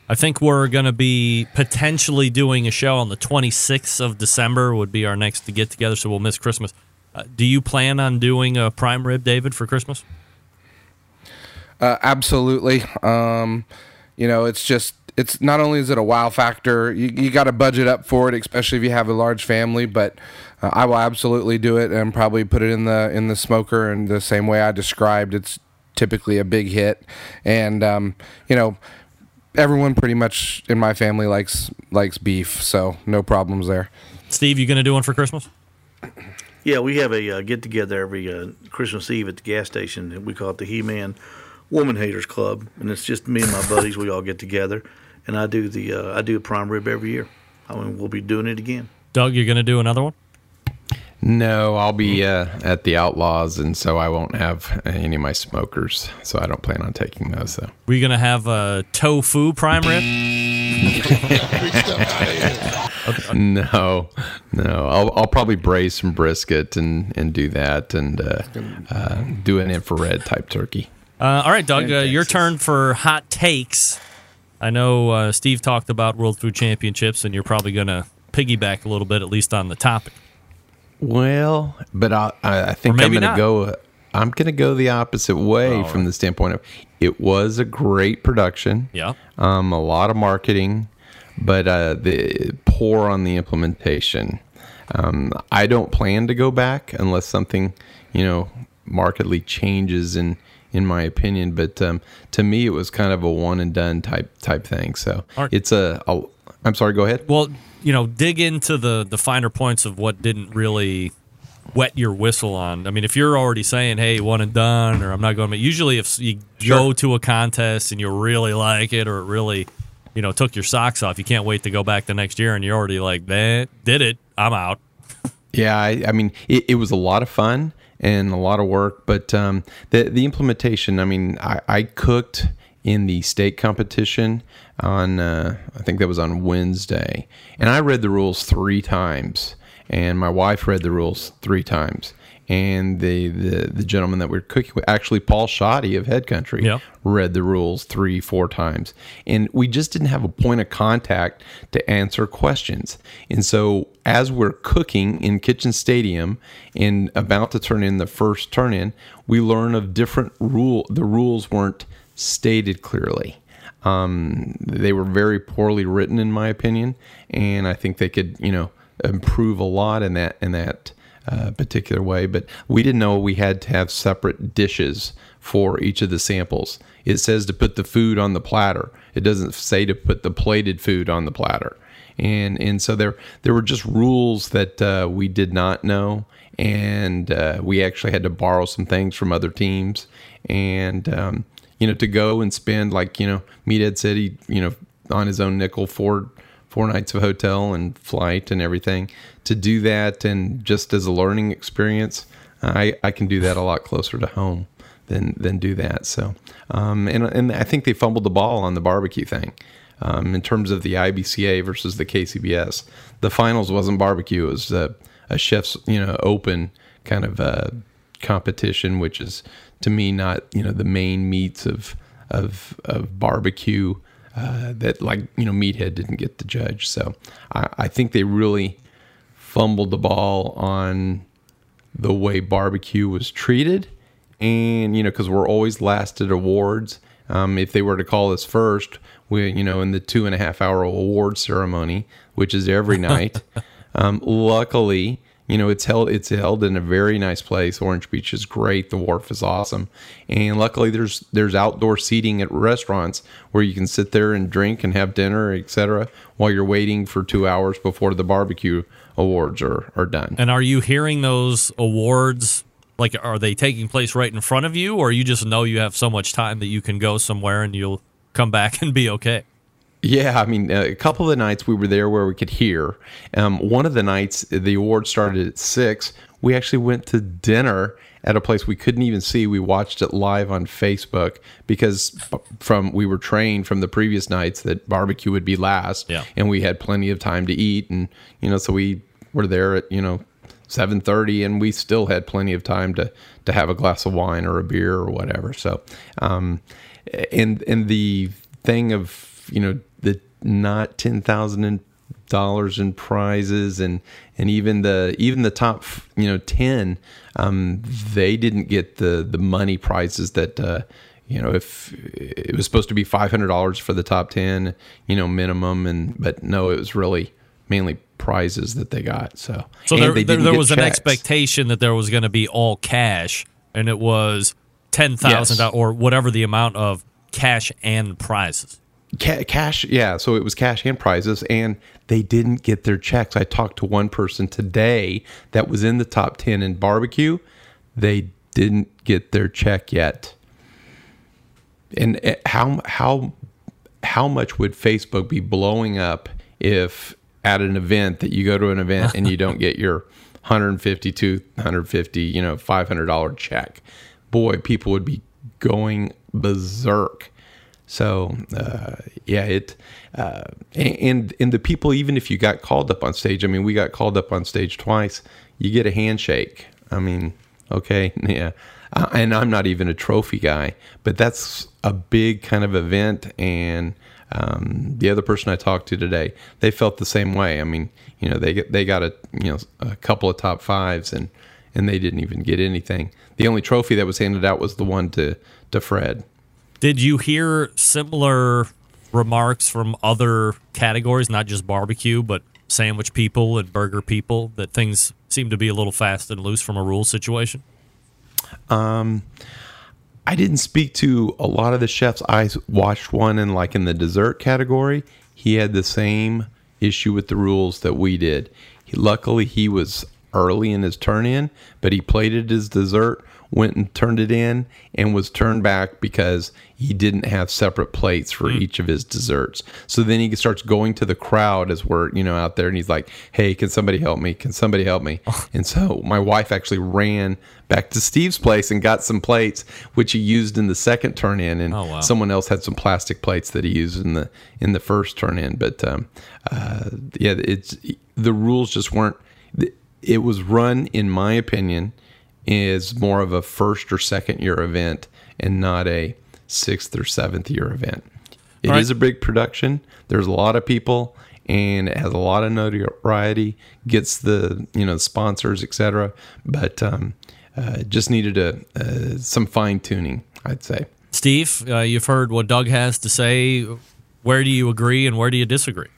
I think we're going to be potentially doing a show on the 26th of December. Would be our next to get together, so we'll miss Christmas. Uh, do you plan on doing a prime rib, David, for Christmas? Uh, absolutely. Um, you know, it's just it's not only is it a wow factor, you, you got to budget up for it, especially if you have a large family. But uh, I will absolutely do it and probably put it in the in the smoker in the same way I described. It's typically a big hit, and um, you know, everyone pretty much in my family likes likes beef, so no problems there. Steve, you going to do one for Christmas? Yeah, we have a uh, get together every uh, Christmas Eve at the gas station. We call it the He Man Woman Haters Club, and it's just me and my buddies. We all get together, and I do the uh, I do a prime rib every year. I mean, we'll be doing it again. Doug, you're going to do another one? No, I'll be uh, at the Outlaws, and so I won't have any of my smokers. So I don't plan on taking those. Though. Were you going to have a tofu prime rib? No, no. I'll, I'll probably braise some brisket and, and do that, and uh, uh, do an infrared type turkey. Uh, all right, Doug, uh, your turn for hot takes. I know uh, Steve talked about World Food Championships, and you're probably going to piggyback a little bit, at least on the topic. Well, but I, I I think I'm going to go. I'm going to go the opposite way All from the standpoint of it was a great production. Yeah. Um, a lot of marketing, but uh, the poor on the implementation. Um, I don't plan to go back unless something, you know, markedly changes in in my opinion. But um, to me, it was kind of a one and done type type thing. So it's a, a. I'm sorry. Go ahead. Well, you know, dig into the the finer points of what didn't really wet your whistle on. I mean, if you're already saying, "Hey, one and done," or "I'm not going," but usually if you go to a contest and you really like it, or it really, you know, took your socks off, you can't wait to go back the next year, and you're already like, "That did it. I'm out." Yeah, I, I mean, it, it was a lot of fun and a lot of work, but um, the the implementation. I mean, I, I cooked in the state competition on uh, I think that was on Wednesday, and I read the rules three times, and my wife read the rules three times. And the, the, the gentleman that we are cooking with, actually Paul Shoddy of Head Country, Yeah. read the rules three, four times. And we just didn't have a point of contact to answer questions. And so as we're cooking in Kitchen Stadium and about to turn in the first turn in, we learn of different rule the rules weren't stated clearly. Um, they were very poorly written in my opinion, and I think they could, you know, improve a lot in that in that uh, particular way. But we didn't know we had to have separate dishes for each of the samples. It says to put the food on the platter. It doesn't say to put the plated food on the platter. And and so there there were just rules that uh, we did not know, and uh, we actually had to borrow some things from other teams, and um, you know to go and spend like you know Meathead said he you know on his own nickel four four nights of hotel and flight and everything. To do that and just as a learning experience, I, I can do that a lot closer to home than than do that. So, um, and and I think they fumbled the ball on the barbecue thing. Um, in terms of the IBCA versus the KCBS, the finals wasn't barbecue; it was a, a chef's you know open kind of uh, competition, which is to me not you know the main meats of of of barbecue uh, that like you know meathead didn't get the judge. So I, I think they really fumbled the ball on the way barbecue was treated, and you know because we're always last at awards. Um, if they were to call us first, we you know in the two and a half hour award ceremony, which is every night. um, luckily, you know it's held it's held in a very nice place. Orange Beach is great. The wharf is awesome, and luckily there's there's outdoor seating at restaurants where you can sit there and drink and have dinner, etc. While you're waiting for two hours before the barbecue awards are are done. And are you hearing those awards? Like, are they taking place right in front of you, or you just know you have so much time that you can go somewhere and you'll come back and be okay? Yeah, I mean, a couple of the nights we were there where we could hear. Um, one of the nights, the award started at six. We actually went to dinner at a place we couldn't even see. We watched it live on Facebook because from we were trained from the previous nights that barbecue would be last, Yeah. and we had plenty of time to eat, and you know, so we were there at you know seven thirty, and we still had plenty of time to to have a glass of wine or a beer or whatever. So, um, and and the thing of you know not ten thousand dollars in prizes and and even the even the top you know 10 um they didn't get the the money prizes that uh you know if it was supposed to be $500 for the top 10 you know minimum and but no it was really mainly prizes that they got so So And there, there, there was an expectation that there was going to be all cash, and it was ten thousand Yes. or whatever the amount of cash and prizes. Ca- cash, yeah. So it was cash and prizes, and they didn't get their checks. I talked to one person today that was in the top 10 in barbecue. They didn't get their check yet. And uh, how, how, how much would Facebook be blowing up if at an event that you go to an event and you don't get your 150 to 150, you know, $500 check? Boy, people would be going berserk. So uh, yeah, it uh, and and the people even if you got called up on stage, I mean, we got called up on stage twice. You get a handshake. I mean, okay, yeah. Uh, and I'm not even a trophy guy, but that's a big kind of event. And um, the other person I talked to today, they felt the same way. I mean, you know, they they got a you know a couple of top fives and and they didn't even get anything. The only trophy that was handed out was the one to to Fred. Did you hear similar remarks from other categories, not just barbecue, but sandwich people and burger people, that things seem to be a little fast and loose from a rule situation? Um, I didn't speak to a lot of the chefs. I watched one in like in the dessert category. He had the same issue with the rules that we did. He, luckily, he was early in his turn in, but he plated his dessert, went and turned it in, and was turned back because he didn't have separate plates for each of his desserts. So then he starts going to the crowd as we're you know out there, and he's like, "Hey, can somebody help me? Can somebody help me?" and so my wife actually ran back to Steve's place and got some plates, which he used in the second turn in, and Oh, wow. someone else had some plastic plates that he used in the in the first turn in. But um, uh, yeah, it's the rules just weren't. It was run, in my opinion, is more of a first or second year event and not a sixth or seventh year event. It is right. a big production. There's a lot of people and it has a lot of notoriety, gets the, you know, sponsors, etc. But um, uh, just needed a, uh, some fine tuning, I'd say. Steve, uh, you've heard what Doug has to say. Where do you agree and where do you disagree?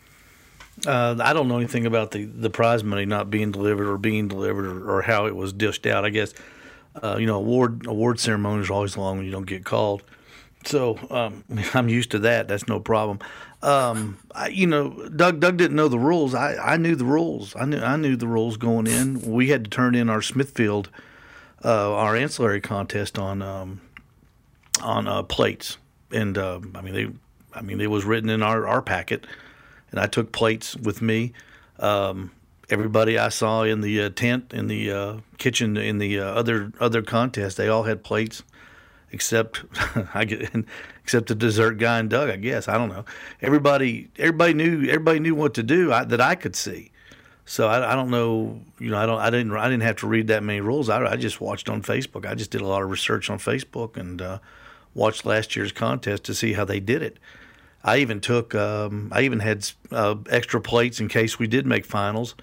Uh, I don't know anything about the, the prize money not being delivered or being delivered or, or how it was dished out. I guess uh, you know award award ceremonies are always long when you don't get called. So um, I'm used to that. That's no problem. Um, I, you know, Doug Doug didn't know the rules. I, I knew the rules. I knew I knew the rules going in. We had to turn in our Smithfield, uh, our ancillary contest on um, on uh, plates, and uh, I mean they, I mean it was written in our, our packet, and I took plates with me. Um, everybody I saw in the uh, tent, in the uh, kitchen, in the uh, other other contest, they all had plates, except I get except the dessert guy and Doug. I guess I don't know. Everybody everybody knew everybody knew what to do I, that I could see. So I, I don't know. You know, I don't. I didn't. I didn't have to read that many rules. I, I just watched on Facebook. I just did a lot of research on Facebook and uh, watched last year's contest to see how they did it. I even took. Um, I even had uh, extra plates in case we did make finals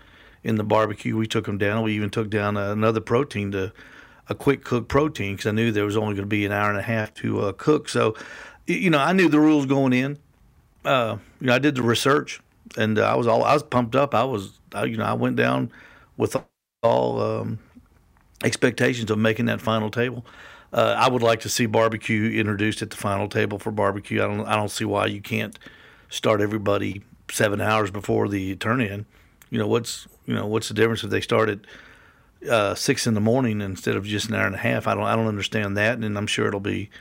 in the barbecue. We took them down. We even took down another protein to a quick cook protein because I knew there was only going to be an hour and a half to uh, cook. So, you know, I knew the rules going in. Uh, you know, I did the research, and uh, I was all I was pumped up. I was, I, you know, I went down with all um, expectations of making that final table. Uh, I would like to see barbecue introduced at the final table for barbecue. I don't, I don't see why you can't start everybody seven hours before the turn in. You know, what's you know what's the difference if they start at uh, six in the morning instead of just an hour and a half? I don't I don't understand that, and I'm sure it'll be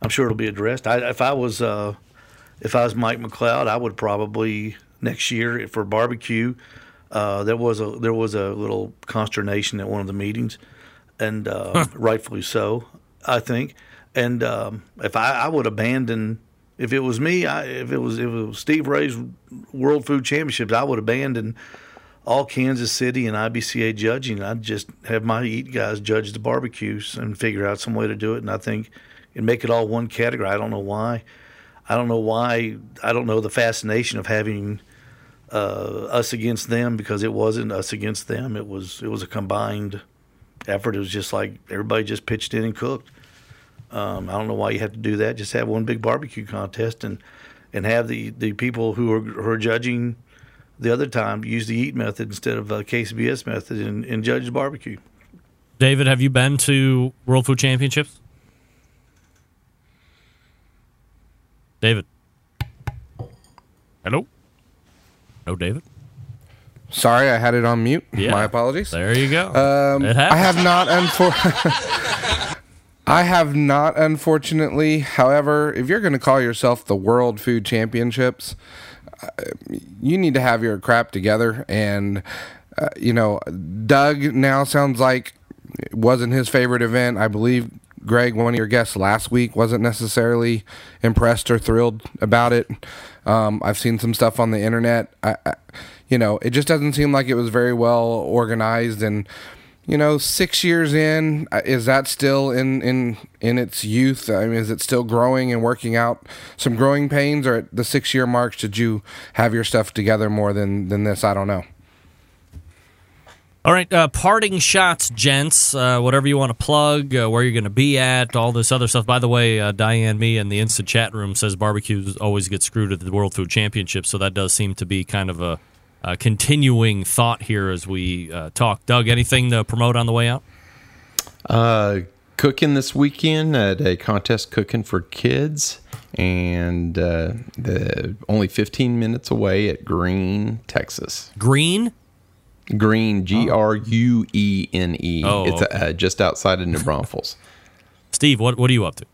I'm sure it'll be addressed. I, if I was uh, if I was Mike McCloud, I would probably next year for barbecue. Uh, there was a there was a little consternation at one of the meetings, and uh, rightfully so, I think. And um, if I, I would abandon if it was me, I, if it was if it was Steve Ray's World Food Championships, I would abandon all Kansas City and IBCA judging. I'd just have my eat guys judge the barbecues and figure out some way to do it. And I think and make it all one category. I don't know why. I don't know why. I don't know the fascination of having uh, us against them because it wasn't us against them. It was it was a combined effort. It was just like everybody just pitched in and cooked. Um, I don't know why you have to do that. Just have one big barbecue contest and and have the, the people who are, who are judging the other time use the eat method instead of the KCBS method and, and judge the barbecue. David, have you been to World Food Championships? David. Hello. No, David. Sorry, I had it on mute. Yeah. My apologies. There you go. Um, It I have not, unfor- I have not, unfortunately. However, if you're going to call yourself the World Food Championships, uh, you need to have your crap together. And uh, you know, Doug now sounds like it wasn't his favorite event. I believe Greg, one of your guests last week, wasn't necessarily impressed or thrilled about it. Um, I've seen some stuff on the internet. I, I, you know, it just doesn't seem like it was very well organized and you know, six years in, uh, is that still in in in its youth? I mean, is it still growing and working out some growing pains, or at the six year mark, should you have your stuff together more than than this? I don't know. All right, uh, parting shots, gents. Uh, whatever you want to plug, uh, where you're going to be at, all this other stuff. By the way, uh, Diane Me in the instant chat room says barbecues always get screwed at the World Food Championship, so that does seem to be kind of a, a continuing thought here as we uh, talk. Doug, anything to promote on the way out? Uh, cooking this weekend at a contest cooking for kids, and uh, the only 15 minutes away at Gruene, Texas. Gruene. Gruene, G R U E N E. Oh, It's okay. uh, just outside of New Braunfels. Steve, what what are you up to?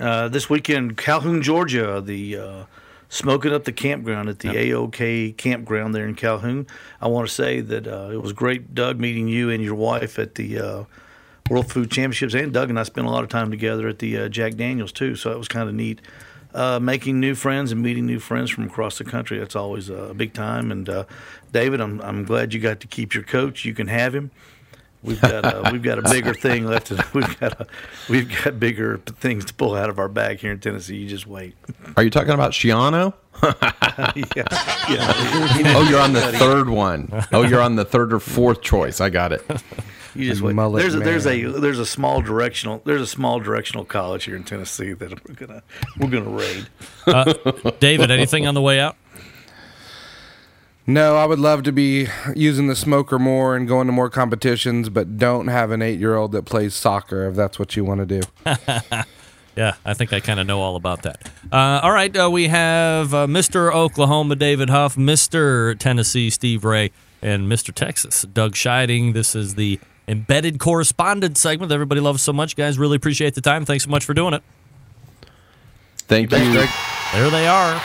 Uh, this weekend, Calhoun, Georgia, the uh, smoking up the campground at the AOK campground there in Calhoun. I want to say that uh, it was great, Doug, meeting you and your wife at the uh, World Food Championships, and Doug and I spent a lot of time together at the uh, Jack Daniels too. So it was kind of neat. Uh, making new friends and meeting new friends from across the country. That's always a big time. And uh, David, I'm I'm glad you got to keep your coach. You can have him. We've got a, we've got a bigger thing left. To, we've got a, we've got bigger things to pull out of our bag here in Tennessee. You just wait. Are you talking about Schiano? yeah, yeah. Oh, you're on the third one. Oh, you're on the third or fourth choice. I got it. You just wait. Mullet There's a, there's a there's a small directional there's a small directional college here in Tennessee that we're gonna we're gonna raid. Uh, David, anything on the way out? No, I would love to be using the smoker more and going to more competitions, but don't have an eight year old that plays soccer if that's what you want to do. Yeah, I think I kind of know all about that. Uh, all right, uh, we have uh, Mr. Oklahoma David Huff, Mr. Tennessee Steve Ray, and Mr. Texas Doug Scheiding. This is the embedded correspondent segment that everybody loves so much. Guys, really appreciate the time. Thanks so much for doing it. Thank you. There they are.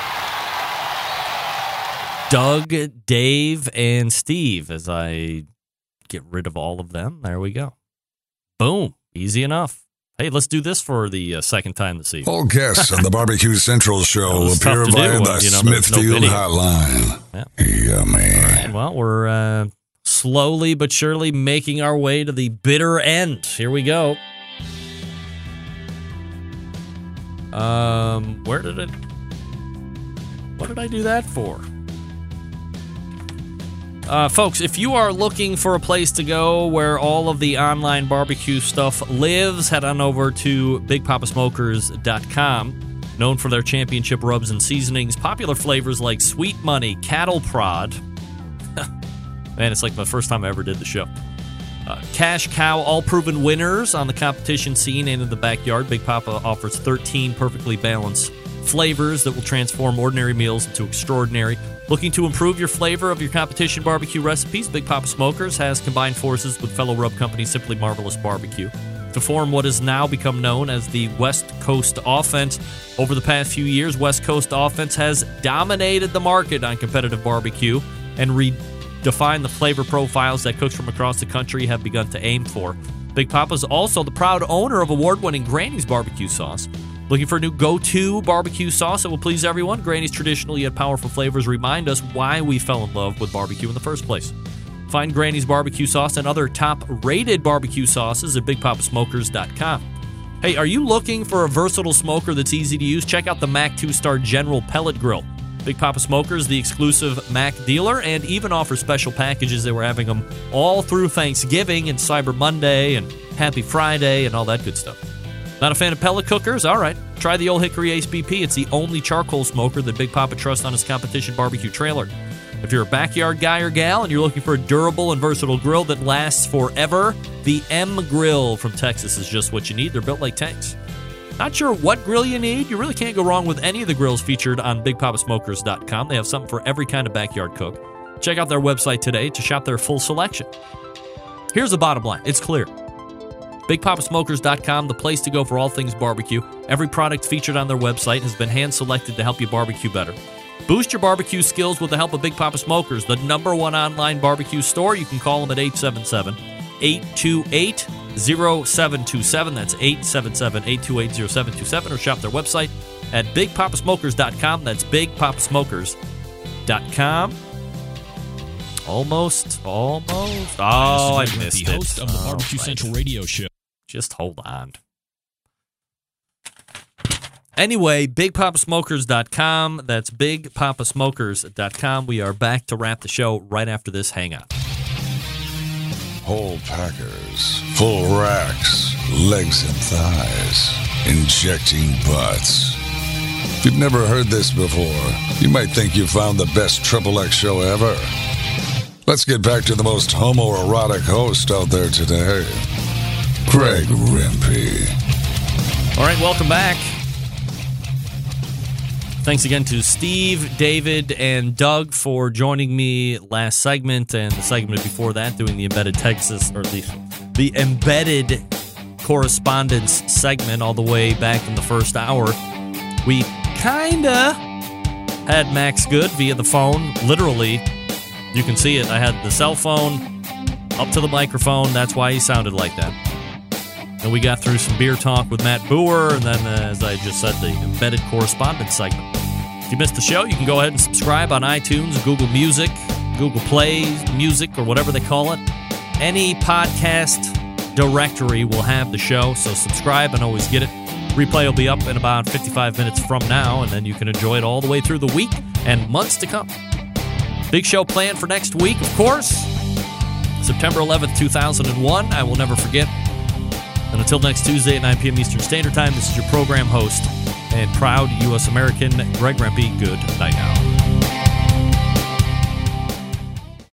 Doug, Dave, and Steve. As I get rid of all of them, there we go. Boom. Easy enough. Hey, let's do this for the uh, second time this evening. All guests on the Barbecue Central show appear via the you know, no Smithfield video. Hotline. Yummy. All right, well, we're uh, slowly but surely making our way to the bitter end. Here we go. Um, where did it? What did I do that for? Uh, folks, if you are looking for a place to go where all of the online barbecue stuff lives, head on over to BigPoppaSmokers.com. Known for their championship rubs and seasonings, popular flavors like Sweet Money, Cattle Prod. Man, it's like the first time I ever did the show. Uh, Cash Cow, all proven winners on the competition scene and in the backyard. Big Poppa offers 13 perfectly balanced flavors that will transform ordinary meals into extraordinary. Looking to improve your flavor of your competition barbecue recipes? Big Poppa Smokers has combined forces with fellow rub company Simply Marvelous Barbecue to form what has now become known as the West Coast Offense. Over the past few years, West Coast Offense has dominated the market on competitive barbecue and redefined the flavor profiles that cooks from across the country have begun to aim for. Big Poppa's also the proud owner of award winning Granny's barbecue sauce. Looking for a new go to barbecue sauce that will please everyone? Granny's traditional yet powerful flavors remind us why we fell in love with barbecue in the first place. Find Granny's barbecue sauce and other top rated barbecue sauces at BigPoppaSmokers.com. Hey, are you looking for a versatile smoker that's easy to use? Check out the MAK 2 Star General Pellet Grill. Big Poppa Smokers, the exclusive MAK dealer, and even offers special packages. They were having them all through Thanksgiving and Cyber Monday and Happy Friday and all that good stuff. Not a fan of pellet cookers? All right. Try the Old Hickory Ace BP. It's the only charcoal smoker that Big Poppa trusts on his competition barbecue trailer. If you're a backyard guy or gal and you're looking for a durable and versatile grill that lasts forever, the M Grill from Texas is just what you need. They're built like tanks. Not sure what grill you need? You really can't go wrong with any of the grills featured on BigPoppaSmokers.com. They have something for every kind of backyard cook. Check out their website today to shop their full selection. Here's the bottom line it's clear. BigPoppaSmokers.com, the place to go for all things barbecue. Every product featured on their website has been hand selected to help you barbecue better. Boost your barbecue skills with the help of Big Poppa Smokers, the number one online barbecue store. You can call them at 877 828 0727. That's 877 828 0727. Or shop their website at BigPoppaSmokers.com. That's BigPoppaSmokers.com. Almost, almost. Oh, I missed the it. host of the Barbecue right. Central Radio Show. Just hold on. Anyway, bigpoppasmokers.com. That's bigpoppasmokers.com. We are back to wrap the show right after this hangout. Whole packers, full racks, legs and thighs, injecting butts. If you've never heard this before, you might think you found the best Triple X show ever. Let's get back to the most homoerotic host out there today, Greg Rempe. All right, welcome back. Thanks again to Steve, David, and Doug for joining me last segment and the segment before that, doing the embedded Texas or the the embedded correspondents segment all the way back in the first hour. We kinda had Max Good via the phone. Literally, you can see it. I had the cell phone up to the microphone. That's why he sounded like that. And we got through some beer talk with Matt Bougher, and then, uh, as I just said, the embedded correspondents segment. If you missed the show, you can go ahead and subscribe on iTunes, Google Music, Google Play Music, or whatever they call it. Any podcast directory will have the show, so subscribe and always get it. Replay will be up in about 55 minutes from now, and then you can enjoy it all the way through the week and months to come. Big show planned for next week, of course. September 11th, 2001. I will never forget. And until next Tuesday at 9 p.m. Eastern Standard Time, this is your program host and proud U.S. American, Greg Rempe. Good night now.